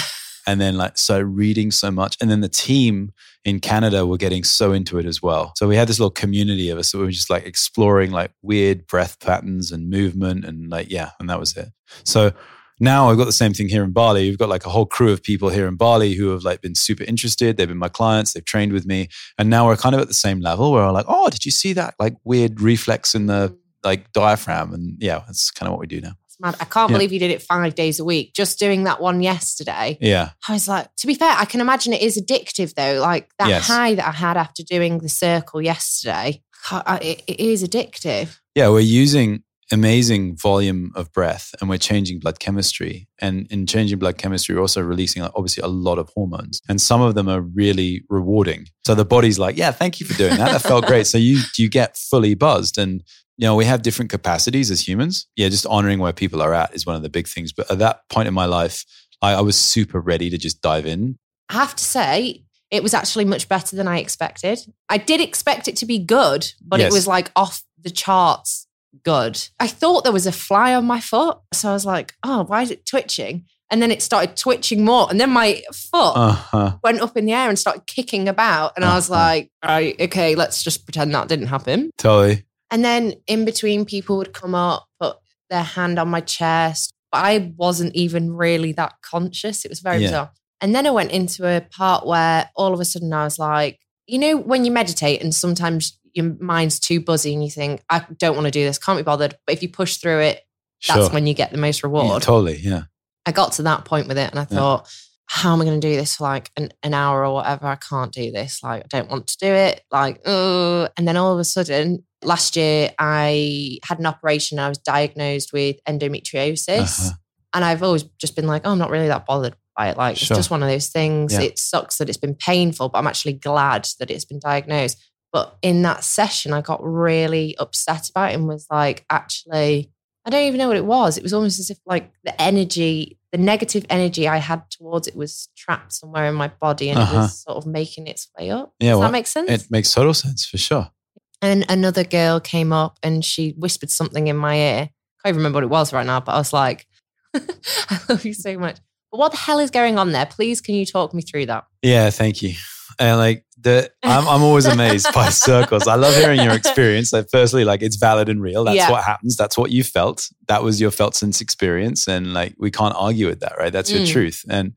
and then like so reading so much. And then the team in Canada were getting so into it as well. So we had this little community of us that we were just like exploring like weird breath patterns and movement and like, yeah, and that was it. So now I've got the same thing here in Bali. We've got like a whole crew of people here in Bali who have like been super interested. They've been my clients, they've trained with me. And now we're kind of at the same level where we're like, oh, did you see that like weird reflex in the like diaphragm? And yeah, that's kind of what we do now. It's mad. I can't Yeah. believe you did it five days a week. Just doing that one yesterday. Yeah. I was like, to be fair, I can imagine it is addictive though. Like that Yes. high that I had after doing the circle yesterday, I- it, it is addictive. Yeah, we're using amazing volume of breath and we're changing blood chemistry. And in changing blood chemistry, we're also releasing obviously a lot of hormones. And some of them are really rewarding. So the body's like, yeah, thank you for doing that. That felt great. So you you get fully buzzed. And you know, we have different capacities as humans. Yeah, just honoring where people are at is one of the big things. But at that point in my life, I, I was super ready to just dive in. I have to say, it was actually much better than I expected. I did expect it to be good, but Yes. it was like off the charts good. I thought there was a fly on my foot. So I was like, oh, why is it twitching? And then it started twitching more. And then my foot Uh-huh. went up in the air and started kicking about. And I was Uh-huh. like, right, okay, let's just pretend that didn't happen. Totally. And then in between, people would come up, put their hand on my chest. But I wasn't even really that conscious. It was very Yeah. bizarre. And then I went into a part where all of a sudden I was like, you know, when you meditate and sometimes your mind's too buzzy and you think, I don't want to do this, can't be bothered. But if you push through it, that's Sure. when you get the most Yeah, reward. totally. Yeah. I got to that point with it and I Yeah. thought, how am I going to do this for like an, an hour or whatever? I can't do this. Like, I don't want to do it. Like, oh. And then all of a sudden, last year, I had an operation. I was diagnosed with endometriosis. Uh-huh. And I've always just been like, oh, I'm not really that bothered by it. Like, Sure. it's just one of those things. Yeah. It sucks that it's been painful, but I'm actually glad that it's been diagnosed. But in that session, I got really upset about it and was like, actually, I don't even know what it was. It was almost as if like the energy, the negative energy I had towards it was trapped somewhere in my body and it Uh-huh. was sort of making its way up. Yeah, Does well, that make sense? It makes total sense for sure. and another girl came up and she whispered something in my ear. I Can't even remember what it was right now, but I was like, I love you so much. But what the hell is going on there? Please, can you talk me through that? Yeah, thank you. And like the, I'm, I'm always amazed by circles. I love hearing your experience. Like, firstly, like it's valid and real. That's Yeah. what happens. That's what you felt. That was your felt sense experience, and like we can't argue with that, right? That's your Mm. truth. And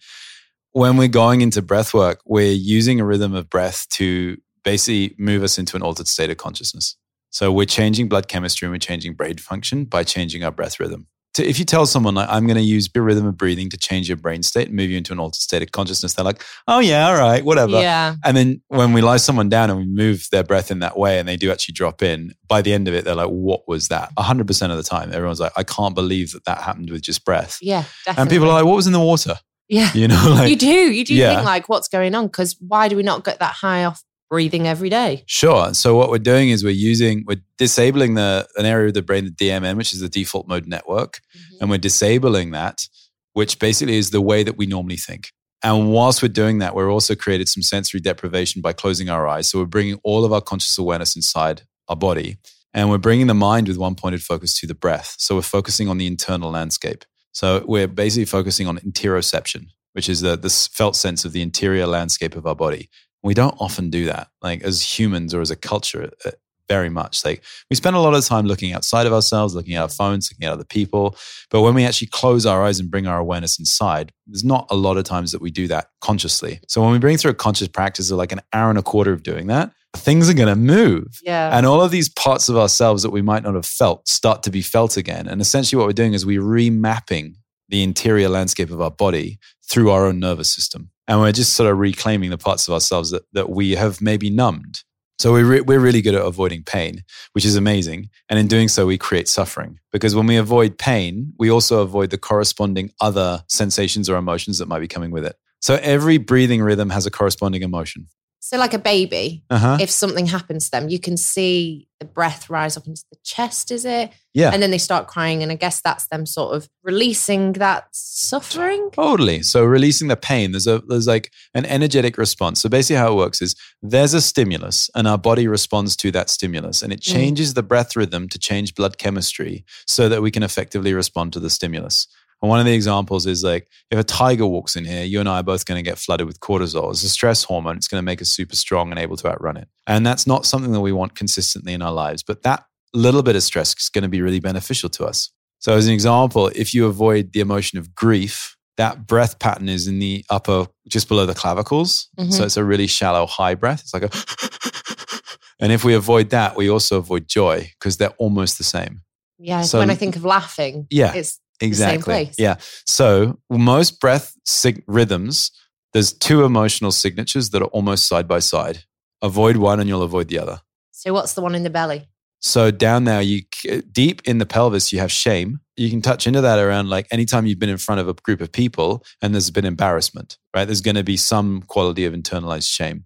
when we're going into breath work, we're using a rhythm of breath to basically move us into an altered state of consciousness. So we're changing blood chemistry and we're changing brain function by changing our breath rhythm. So if you tell someone like I'm going to use the rhythm of breathing to change your brain state and move you into an altered state of consciousness, they're like, "Oh yeah, all right, whatever." Yeah. And then when we lie someone down and we move their breath in that way and they do actually drop in, by the end of it, they're like, what was that? 100% of the time, everyone's like, I can't believe that that happened with just breath. Yeah. Definitely. And people are like, what was in the water? Yeah. You know, like you do. You do Yeah. think like, what's going on? Because why do we not get that high off breathing every day? Sure. So what we're doing is we're using we're disabling the an area of the brain, the DMN, which is the default mode network, mm-hmm. and we're disabling that, which basically is the way that we normally think. And whilst we're doing that, we're also created some sensory deprivation by closing our eyes. So we're bringing all of our conscious awareness inside our body, and we're bringing the mind with one pointed focus to the breath. So we're focusing on the internal landscape. So we're basically focusing on interoception, which is the, the felt sense of the interior landscape of our body. We don't often do that, like as humans or as a culture, uh, very much. Like we spend a lot of time looking outside of ourselves, looking at our phones, looking at other people. But when we actually close our eyes and bring our awareness inside, there's not a lot of times that we do that consciously. So when we bring through a conscious practice of like an hour and a quarter of doing that, things are going to move. Yeah. And all of these parts of ourselves that we might not have felt start to be felt again. And essentially, what we're doing is we're remapping the interior landscape of our body through our own nervous system. And we're just sort of reclaiming the parts of ourselves that, that we have maybe numbed. So we're, re- we're really good at avoiding pain, which is amazing. And in doing so, we create suffering because when we avoid pain, we also avoid the corresponding other sensations or emotions that might be coming with it. So every breathing rhythm has a corresponding emotion. So, like a baby, Uh-huh. if something happens to them, you can see the breath rise up into the chest, is it? Yeah. And then they start crying. And I guess that's them sort of releasing that suffering. Totally. So releasing the pain, there's a there's like an energetic response. So basically how it works is there's a stimulus and our body responds to that stimulus and it Mm. changes the breath rhythm to change blood chemistry so that we can effectively respond to the stimulus. And one of the examples is like if a tiger walks in here, you and I are both going to get flooded with cortisol. It's a stress hormone. It's going to make us super strong and able to outrun it. And that's not something that we want consistently in our lives. But that little bit of stress is going to be really beneficial to us. So, as an example, if you avoid the emotion of grief, that breath pattern is in the upper, just below the clavicles. Mhm. So, it's a really shallow, high breath. It's like a, and if we avoid that, we also avoid joy because they're almost the same. Yeah. So- when I think of laughing, Yeah, it's Exactly. place. Yeah. So, most breath sig- rhythms, there's two emotional signatures that are almost side by side. Avoid one and you'll avoid the other. so what's the one in the belly? So down there, you deep in the pelvis, you have shame. You can touch into that around like anytime you've been in front of a group of people and there's been embarrassment, right? There's going to be some quality of internalized shame.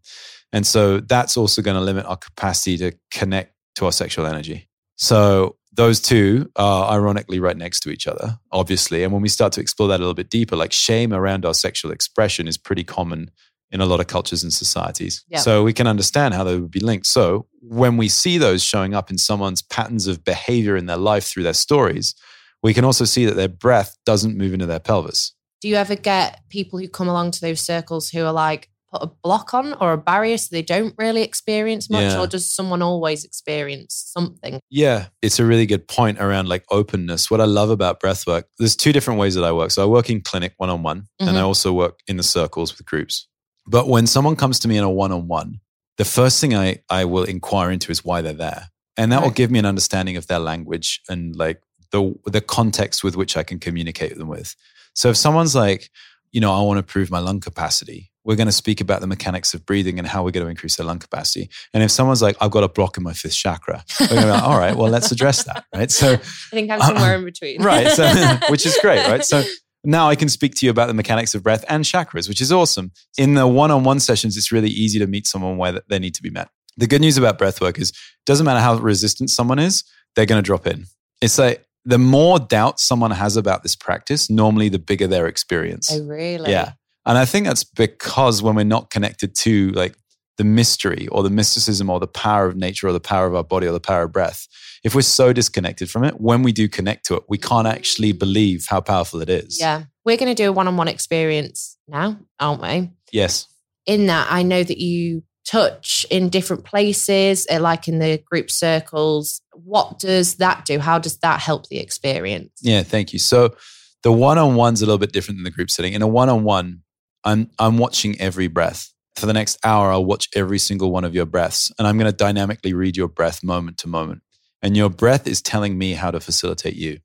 And so that's also going to limit our capacity to connect to our sexual energy. So those two are ironically right next to each other, obviously. And when we start to explore that a little bit deeper, like shame around our sexual expression is pretty common in a lot of cultures and societies. Yeah. So we can understand how they would be linked. So when we see those showing up in someone's patterns of behavior in their life through their stories, we can also see that their breath doesn't move into their pelvis. Do you ever get people who come along to those circles who are like, put a block on or a barrier so they don't really experience much? Yeah. Or does someone always experience something? Yeah, it's a really good point around like openness. What I love about breath work, there's two different ways that I work. So I work in clinic one on one, and I Mhm. also work in the circles with groups. But when someone comes to me in a one on one, the first thing I, I will inquire into is why they're there. And that will give me an understanding of their language and like the the context with which I can communicate them with. So if someone's like, you know, I want to prove my lung capacity, we're going to speak about the mechanics of breathing and how we're going to increase their lung capacity. And if someone's like, I've got a block in my fifth chakra, we're going to be like, all right, well, let's address that, right? So I think I'm somewhere uh, in between. right so which is great right so now i can speak to you about the mechanics of breath and chakras which is awesome in the one-on-one sessions it's really easy to meet someone where they need to be met the good news about breath work is doesn't matter how resistant someone is they're going to drop in it's like the more doubt someone has about this practice normally the bigger their experience Oh, really? yeah. And I think that's because when we're not connected to like the mystery or the mysticism or the power of nature or the power of our body or the power of breath, if we're so disconnected from it, when we do connect to it, we can't actually believe how powerful it is. Yeah. We're going to do a one on one experience now, aren't we? Yes. In that, I know that you touch in different places, uh, like in the group circles. What does that do? How does that help the experience? Yeah. Thank you. So the one on one's a little bit different than the group setting. In a one on one, I'm I'm watching every breath. For the next hour, I'll watch every single one of your breaths, and I'm going to dynamically read your breath moment to moment. And your breath is telling me how to facilitate you.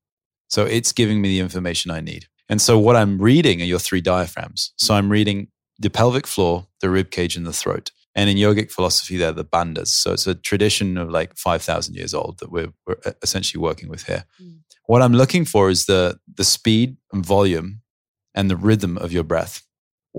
So it's giving me the information I need. And so what I'm reading are your three diaphragms. So I'm reading the pelvic floor, the rib cage, and the throat. And in yogic philosophy, they're the bandhas. So it's a tradition of like 5,000 years old that we're, we're essentially working with here. Mm. What I'm looking for is the, the speed and volume and the rhythm of your breath.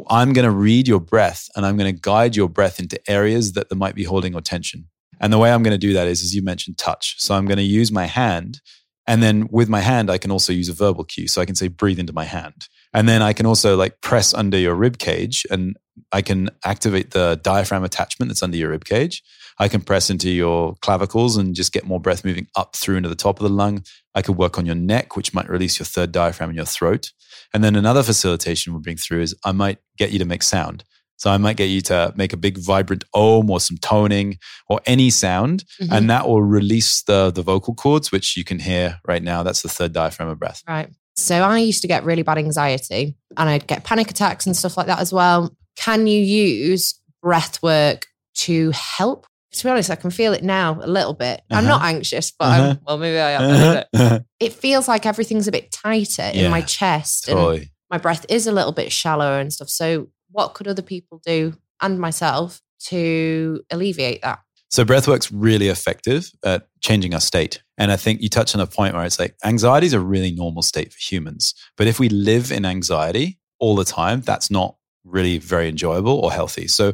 I'm going to read your breath and I'm going to guide your breath into areas that there might be holding or tension. And the way I'm going to do that is, as you mentioned, touch. So I'm going to use my hand. And then with my hand, I can also use a verbal cue. So I can say, breathe into my hand. And then I can also like press under your rib cage and I can activate the diaphragm attachment that's under your rib cage. I can press into your clavicles and just get more breath moving up through into the top of the lung. I could work on your neck, which might release your third diaphragm in your throat. And then another facilitation we'll bring through is I might get you to make sound. So I might get you to make a big vibrant om or some toning or any sound, Mm-hmm. and that will release the the vocal cords, which you can hear right now. That's the third diaphragm of breath. Right. So I used to get really bad anxiety and I'd get panic attacks and stuff like that as well. Can you use breath work to help? To be honest, I can feel it now a little bit. I'm Uh-huh. not anxious, but Uh-huh. I'm, well, maybe I am. a little bit. It feels like everything's a bit tighter in my chest and my breath is a little bit shallower and stuff. So, what could other people do and myself to alleviate that? So breathwork's really effective at changing our state. And I think you touch on a point where it's like anxiety is a really normal state for humans. But if we live in anxiety all the time, that's not really very enjoyable or healthy. So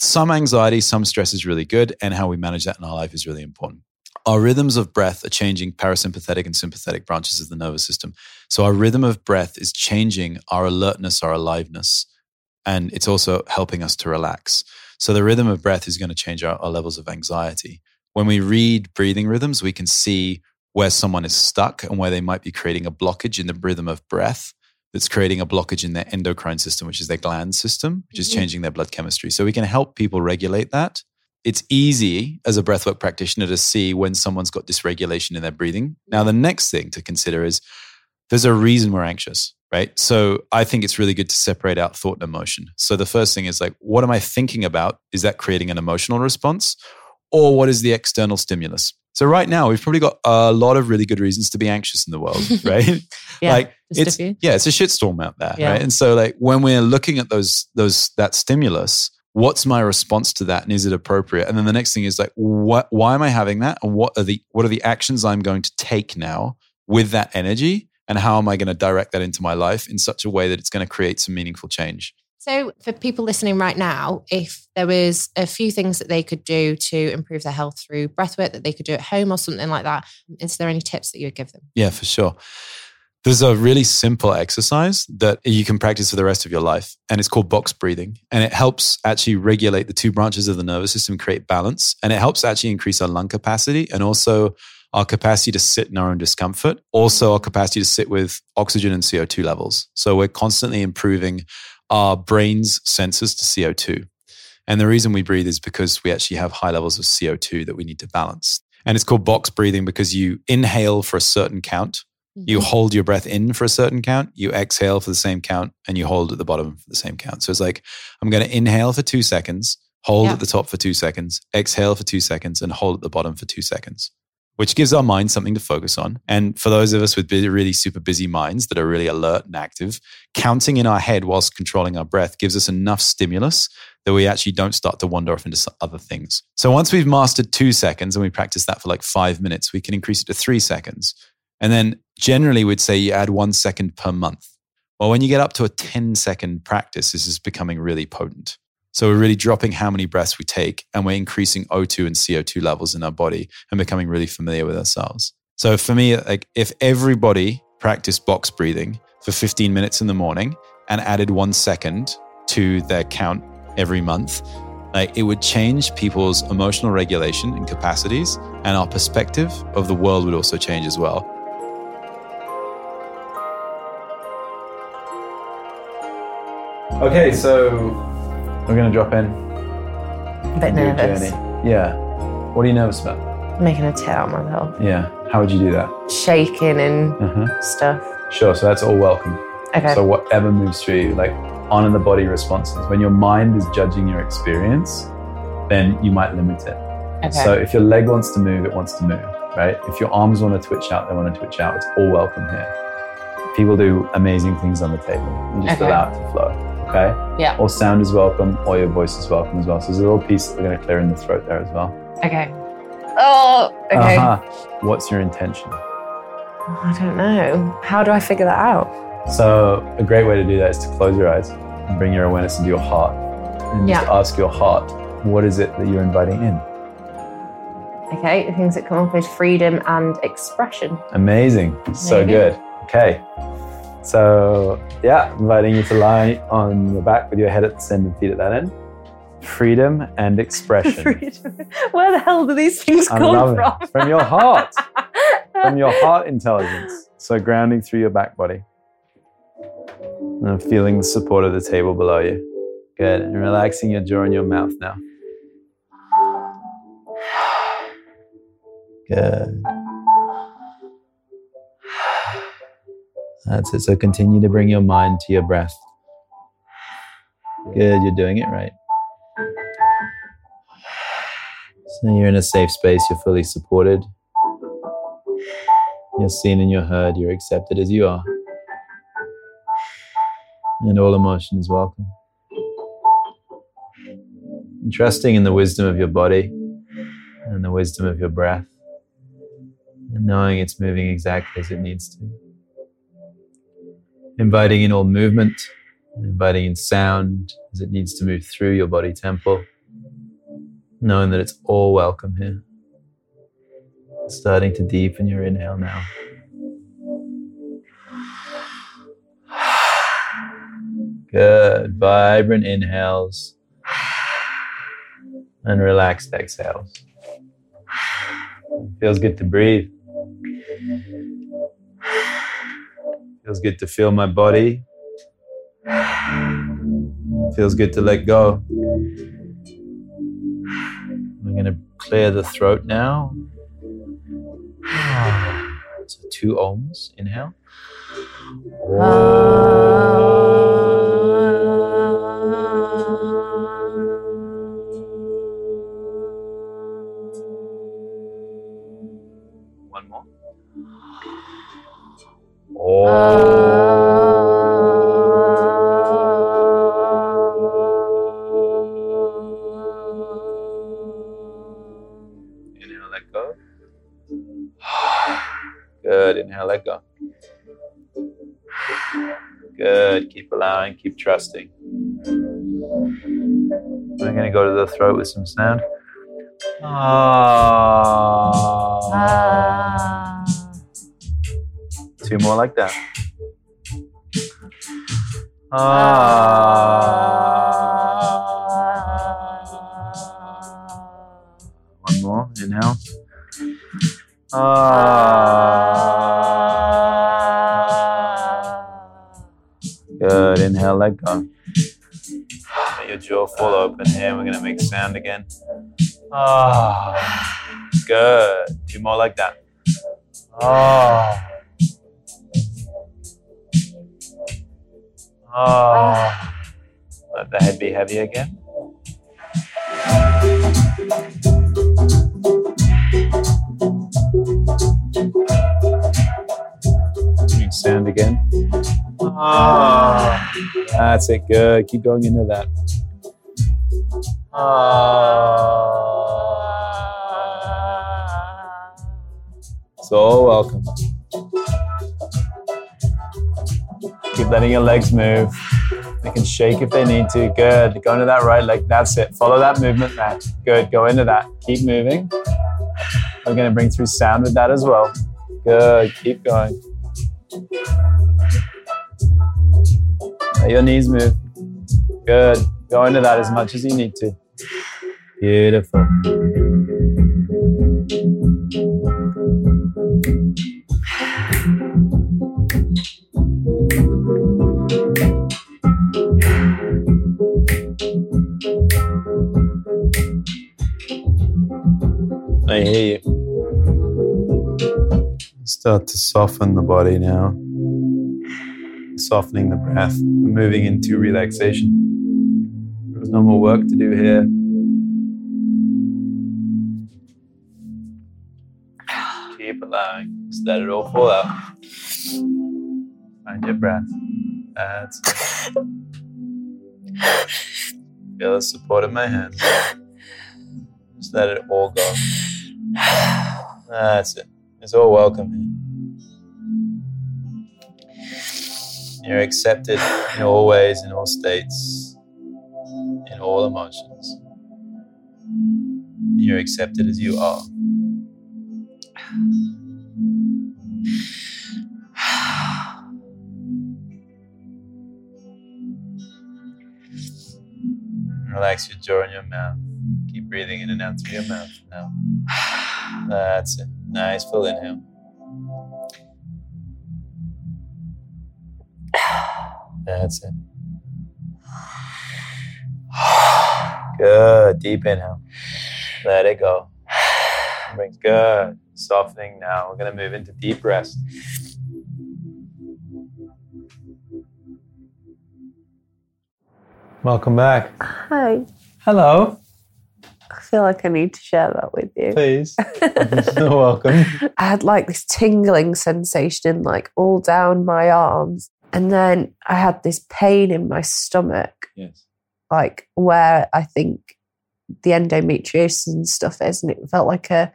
some anxiety, some stress is really good, and how we manage that in our life is really important. Our rhythms of breath are changing parasympathetic and sympathetic branches of the nervous system. So our rhythm of breath is changing our alertness, our aliveness, and it's also helping us to relax. So the rhythm of breath is going to change our, our levels of anxiety. When we read breathing rhythms, we can see where someone is stuck and where they might be creating a blockage in the rhythm of breath that's creating a blockage in their endocrine system, which is their gland system, which is Mhm. changing their blood chemistry. So we can help people regulate that. It's easy as a breathwork practitioner to see when someone's got dysregulation in their breathing. Now, the next thing to consider is there's a reason we're anxious, right? So I think it's really good to separate out thought and emotion. So the first thing is like, what am I thinking about? Is that creating an emotional response? Or what is the external stimulus? So right now, we've probably got a lot of really good reasons to be anxious in the world, right? Yeah, like it's yeah, it's a shitstorm out there, Yeah. right? And so like when we're looking at those those that stimulus, what's my response to that, and is it appropriate? And then the next thing is like, what? Why am I having that? And what are the what are the actions I'm going to take now with that energy? And how am I going to direct that into my life in such a way that it's going to create some meaningful change? So, for people listening right now, if there was a few things that they could do to improve their health through breathwork that they could do at home or something like that, is there any tips that you would give them? Yeah, for sure. There's a really simple exercise that you can practice for the rest of your life, and it's called box breathing. And it helps actually regulate the two branches of the nervous system, create balance, and it helps actually increase our lung capacity and also our capacity to sit in our own discomfort, also our capacity to sit with oxygen and CO2 levels. So we're constantly improving our brain's sensors to CO2. And the reason we breathe is because we actually have high levels of CO2 that we need to balance. And it's called box breathing because you inhale for a certain count, you mm-hmm. hold your breath in for a certain count, you exhale for the same count, and you hold at the bottom for the same count. So it's like, I'm going to inhale for two seconds, hold Yeah. at the top for two seconds, exhale for two seconds, and hold at the bottom for two seconds, which gives our mind something to focus on. And for those of us with really super busy minds that are really alert and active, counting in our head whilst controlling our breath gives us enough stimulus that we actually don't start to wander off into other things. So once we've mastered two seconds and we practice that for like five minutes, we can increase it to three seconds. And then generally we'd say you add one second per month. Well, when you get up to a 10 second practice, this is becoming really potent. So we're really dropping how many breaths we take and we're increasing O2 and CO2 levels in our body and becoming really familiar with ourselves. So for me, like if everybody practiced box breathing for 15 minutes in the morning and added one second to their count every month, like it would change people's emotional regulation and capacities, and our perspective of the world would also change as well. Okay, so we're going to drop in. A bit do a nervous. journey. Yeah. What are you nervous about? Making a tit out of myself, Yeah. How would you do that? shaking and Uh-huh. stuff. Sure. So that's all welcome. Okay. So whatever moves through you, like on in the body responses. When your mind is judging your experience, then you might limit it. okay. So if your leg wants to move, it wants to move, right? If your arms want to twitch out, they want to twitch out. It's all welcome here. People do amazing things on the table. You just Okay. allow it to flow. Okay. Yeah. All sound is welcome. All your voice is welcome as well. So there's a little piece that we're going to clear in the throat there as well. okay. Oh, okay. Uh-huh. What's your intention? I don't know. How do I figure that out? So, a great way to do that is to close your eyes and bring your awareness into your heart. And just ask your heart, what is it that you're inviting in? Okay, the things that come up is freedom and expression. Amazing. So Maybe. good. Okay. So, yeah, inviting you to lie on your back with your head at the end and feet at that end. Freedom and expression. Freedom. Where the hell do these things I come from? it. From your heart. From your heart intelligence. So, grounding through your back body. And feeling the support of the table below you. Good. And relaxing your jaw and your mouth now. Good. That's it. So continue to bring your mind to your breath. Good. You're doing it right. So you're in a safe space. You're fully supported. You're seen and you're heard. You're accepted as you are. And all emotion is welcome. And trusting in the wisdom of your body and the wisdom of your breath. And knowing it's moving exactly as it needs to. Inviting in all movement, inviting in sound as it needs to move through your body temple. Knowing that it's all welcome here. Starting to deepen your inhale now. Good. Vibrant inhales and relaxed exhales. Feels good to breathe. Feels good to feel my body. Feels good to let go. I'm going to clear the throat now. So two ohms. Inhale. One Inhale, let go. Good. Inhale, let go. Good. Keep allowing, keep trusting. We're going to go to the throat with some sound. Ah. Two more like that. Ah. One more. Inhale. Ah. Good. Inhale, let go. Let your jaw fall open here. We're going to make sound again. Ah. Good. Two more like that. Ah. Ah. Let the head be heavy again. Make sound again. Ah, that's it. Good. Keep going into that. Ah. So welcome. Keep letting your legs move. They can shake if they need to. Good. Go into that right leg. That's it. Follow that movement there. Good. Go into that. Keep moving. We're going to bring through sound with that as well. Good. Keep going. Let your knees move. Good. Go into that as much as you need to. Beautiful. I hear you. Start to soften the body now. Softening the breath, moving into relaxation. There's no more work to do here. Keep allowing. Just let it all fall out. Find your breath. That's. Feel the support in my hands. Just let it all go. That's it. It's all welcome here. You're accepted in all ways, in all states, in all emotions. You're accepted as you are. Relax your jaw and your mouth. Keep breathing in and out through your mouth now. That's it. Nice full inhale. That's it. Good. Deep inhale. Let it go. Brings good. Softening now. We're going to move into deep rest. Welcome back. Hi. Hello. I feel like I need to share that with you. Please. You're welcome. I had like this tingling sensation, like all down my arms. And then I had this pain in my stomach, Yes. like where I think the endometriosis and stuff is. And it felt like a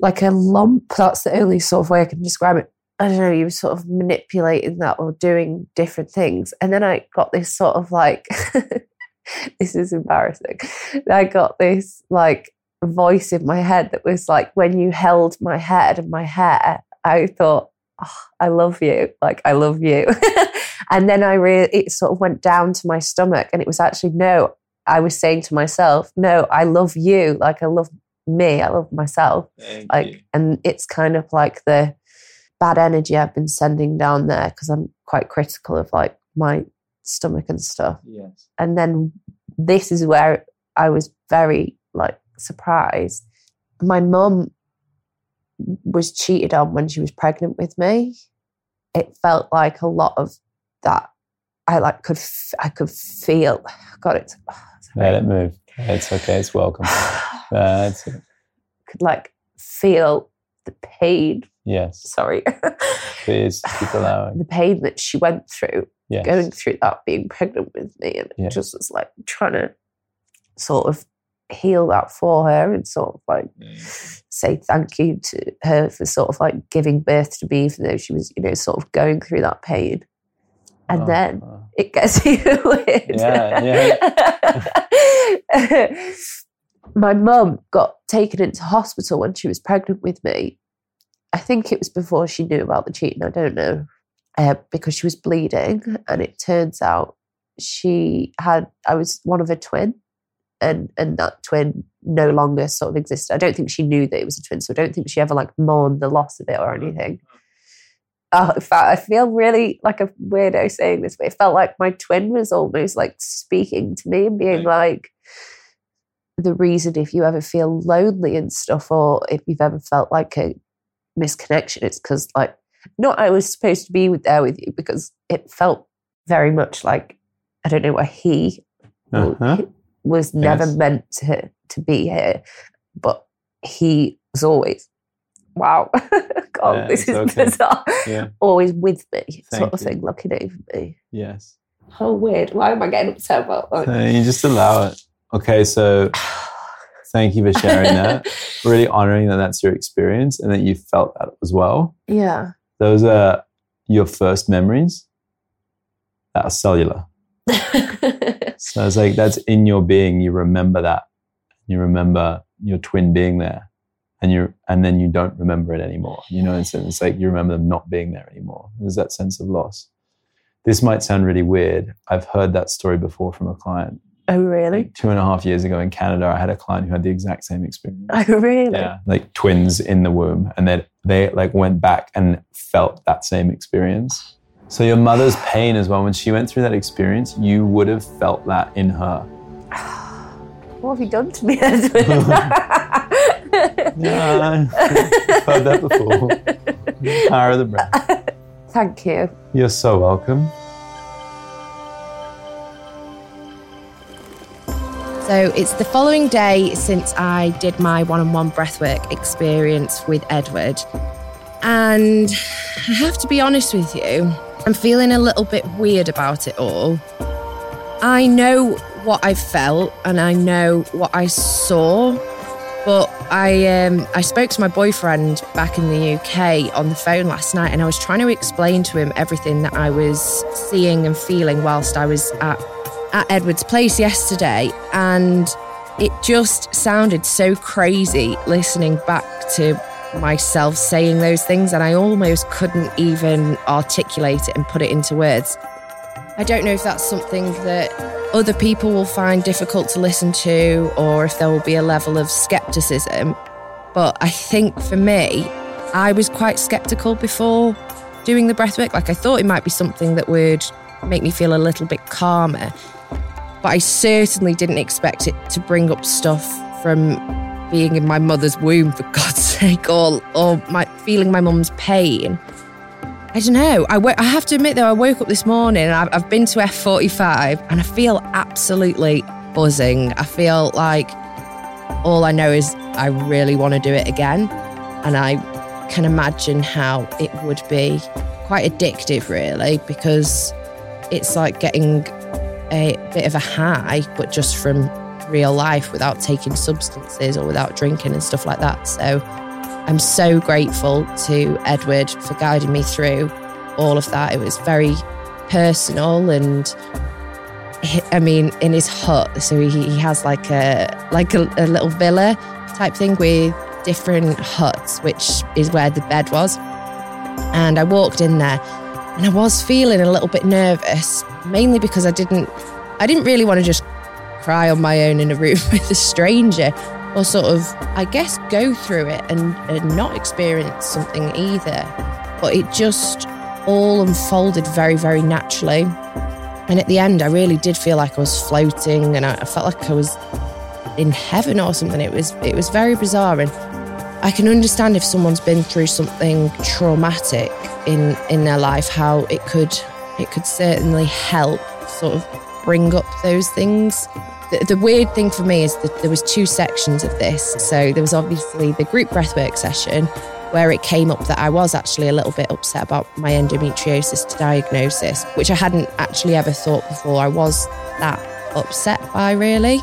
like a lump. That's the only sort of way I can describe it. I don't know, you were sort of manipulating that or doing different things. And then I got this sort of like this is embarrassing. I got this like voice in my head that was like when you held my head and my hair, I thought, oh, I love you. Like I love you. and then I really it sort of went down to my stomach and it was actually no, I was saying to myself, no, I love you. Like I love me. I love myself. Thank Like and it's kind of like the bad energy I've been sending down there because I'm quite critical of like my stomach and stuff Yes. and then this is where I was very like surprised. My mum was cheated on when she was pregnant with me. It felt like a lot of that. I like could f- I could feel. God, it's oh, Let it move. It's okay. It's welcome. That's it. could like feel the pain. Yes. Sorry, Please keep allowing. the pain that she went through Yes. going through that, being pregnant with me, and Yeah. it just was like trying to sort of heal that for her and sort of like mm. say thank you to her for sort of like giving birth to me, even though she was, you know, sort of going through that pain. And Oh, then oh. it gets even weird. Yeah, My mum got taken into hospital when she was pregnant with me. I think it was before she knew about the cheating. I don't know. Uh, because she was bleeding, and it turns out she had. I was one of a twin, and and that twin no longer sort of existed. I don't think she knew that it was a twin, so I don't think she ever like mourned the loss of it or anything. Oh, in fact, I feel really like a weirdo saying this, but it felt like my twin was almost like speaking to me and being like, the reason if you ever feel lonely and stuff, or if you've ever felt like a misconnection, it's because like, not I was supposed to be with, there with you because it felt very much like, I don't know why he Uh-huh. was never Yes. meant to, to be here, but he was always, wow, God, Yeah, this is okay. bizarre. Yeah. Always with me, sort Thank of you. thing, looking over me. Yes. How weird. Why am I getting upset about that? You just allow it. Okay. So thank you for sharing that. really honoring that that's your experience and that you felt that as well. yeah. Those are your first memories that are cellular. So it's like that's in your being. You remember that. You remember your twin being there, and you and then you don't remember it anymore. You know, it's, it's like you remember them not being there anymore. There's that sense of loss. This might sound really weird. I've heard that story before from a client. Oh, really? Like two and a half years ago in Canada, I had a client who had the exact same experience. Oh, really? Yeah, like twins in the womb, and they they like went back and felt that same experience. So your mother's pain as well. When she went through that experience, you would have felt that in her. What have you done to me, Edwin? Yeah, I've heard that before. Power of the breath. Thank you. You're so welcome. So it's the following day since I did my one on one breathwork experience with Edward. And I have to be honest with you, I'm feeling a little bit weird about it all. I know what I felt and I know what I saw, But I um, I spoke to my boyfriend back in the UK on the phone last night, and I was trying to explain to him everything that I was seeing and feeling whilst I was at at Edward's place yesterday, and it just sounded so crazy listening back to myself saying those things, and I almost couldn't even articulate it and put it into words. I don't know if that's something that other people will find difficult to listen to or if there will be a level of skepticism. But I think for me, I was quite skeptical before doing the breathwork. Like I thought it might be something that would make me feel a little bit calmer. But I certainly didn't expect it to bring up stuff from being in my mother's womb, for God's sake, or, or my, feeling my mum's pain. I don't know. I, w- I have to admit, though, I woke up this morning and I've, I've been to F45 and I feel absolutely buzzing. I feel like all I know is I really want to do it again. And I can imagine how it would be quite addictive, really, because it's like getting a bit of a high, but just from real life without taking substances or without drinking and stuff like that. So I'm so grateful to Edward for guiding me through all of that. It was very personal and I mean, in his hut, so he, he has like a like a, a little villa type thing with different huts, which is where the bed was. And I walked in there, and I was feeling a little bit nervous, mainly because I didn't I didn't really want to just cry on my own in a room with a stranger or sort of, I guess, go through it and, and not experience something either. But it just all unfolded very, very naturally. And at the end, I really did feel like I was floating and I, I felt like I was in heaven or something. It was it was very bizarre and I can understand if someone's been through something traumatic in in their life how it could it could certainly help sort of bring up those things the, the, weird thing for me is that there was two sections of this. So there was obviously the group breathwork session where it came up that I was actually a little bit upset about my endometriosis diagnosis, which I hadn't actually ever thought before I was that upset by really.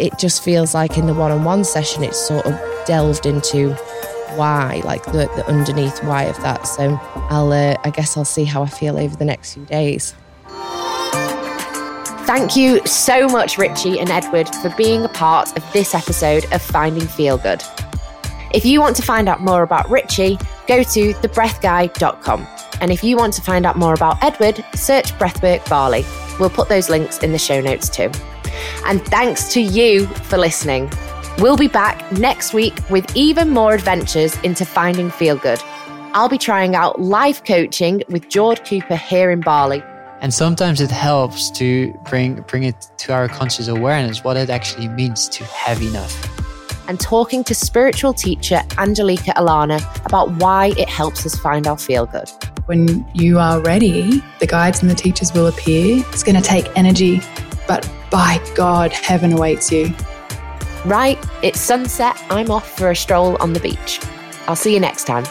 It just feels like in the one-on-one session it's sort of delved into why, like the, the underneath why of that. So I'll, uh, I guess I'll see how I feel over the next few days. Thank you so much, Richie and Edward, for being a part of this episode of Finding Feel Good. If you want to find out more about Richie, go to thebreathguy.com. And if you want to find out more about Edward, search Breathwork Bali. We'll put those links in the show notes too. And thanks to you for listening. We'll be back next week with even more adventures into finding feel good. I'll be trying out life coaching with George Cooper here in Bali and sometimes it helps to bring bring it to our conscious awareness what it actually means to have enough and talking to spiritual teacher Angelica Alana about why it helps us find our feel good. When you are ready, the guides and the teachers will appear. It's going to take energy, but by God, heaven awaits you. Right, it's sunset. I'm off for a stroll on the beach. I'll see you next time.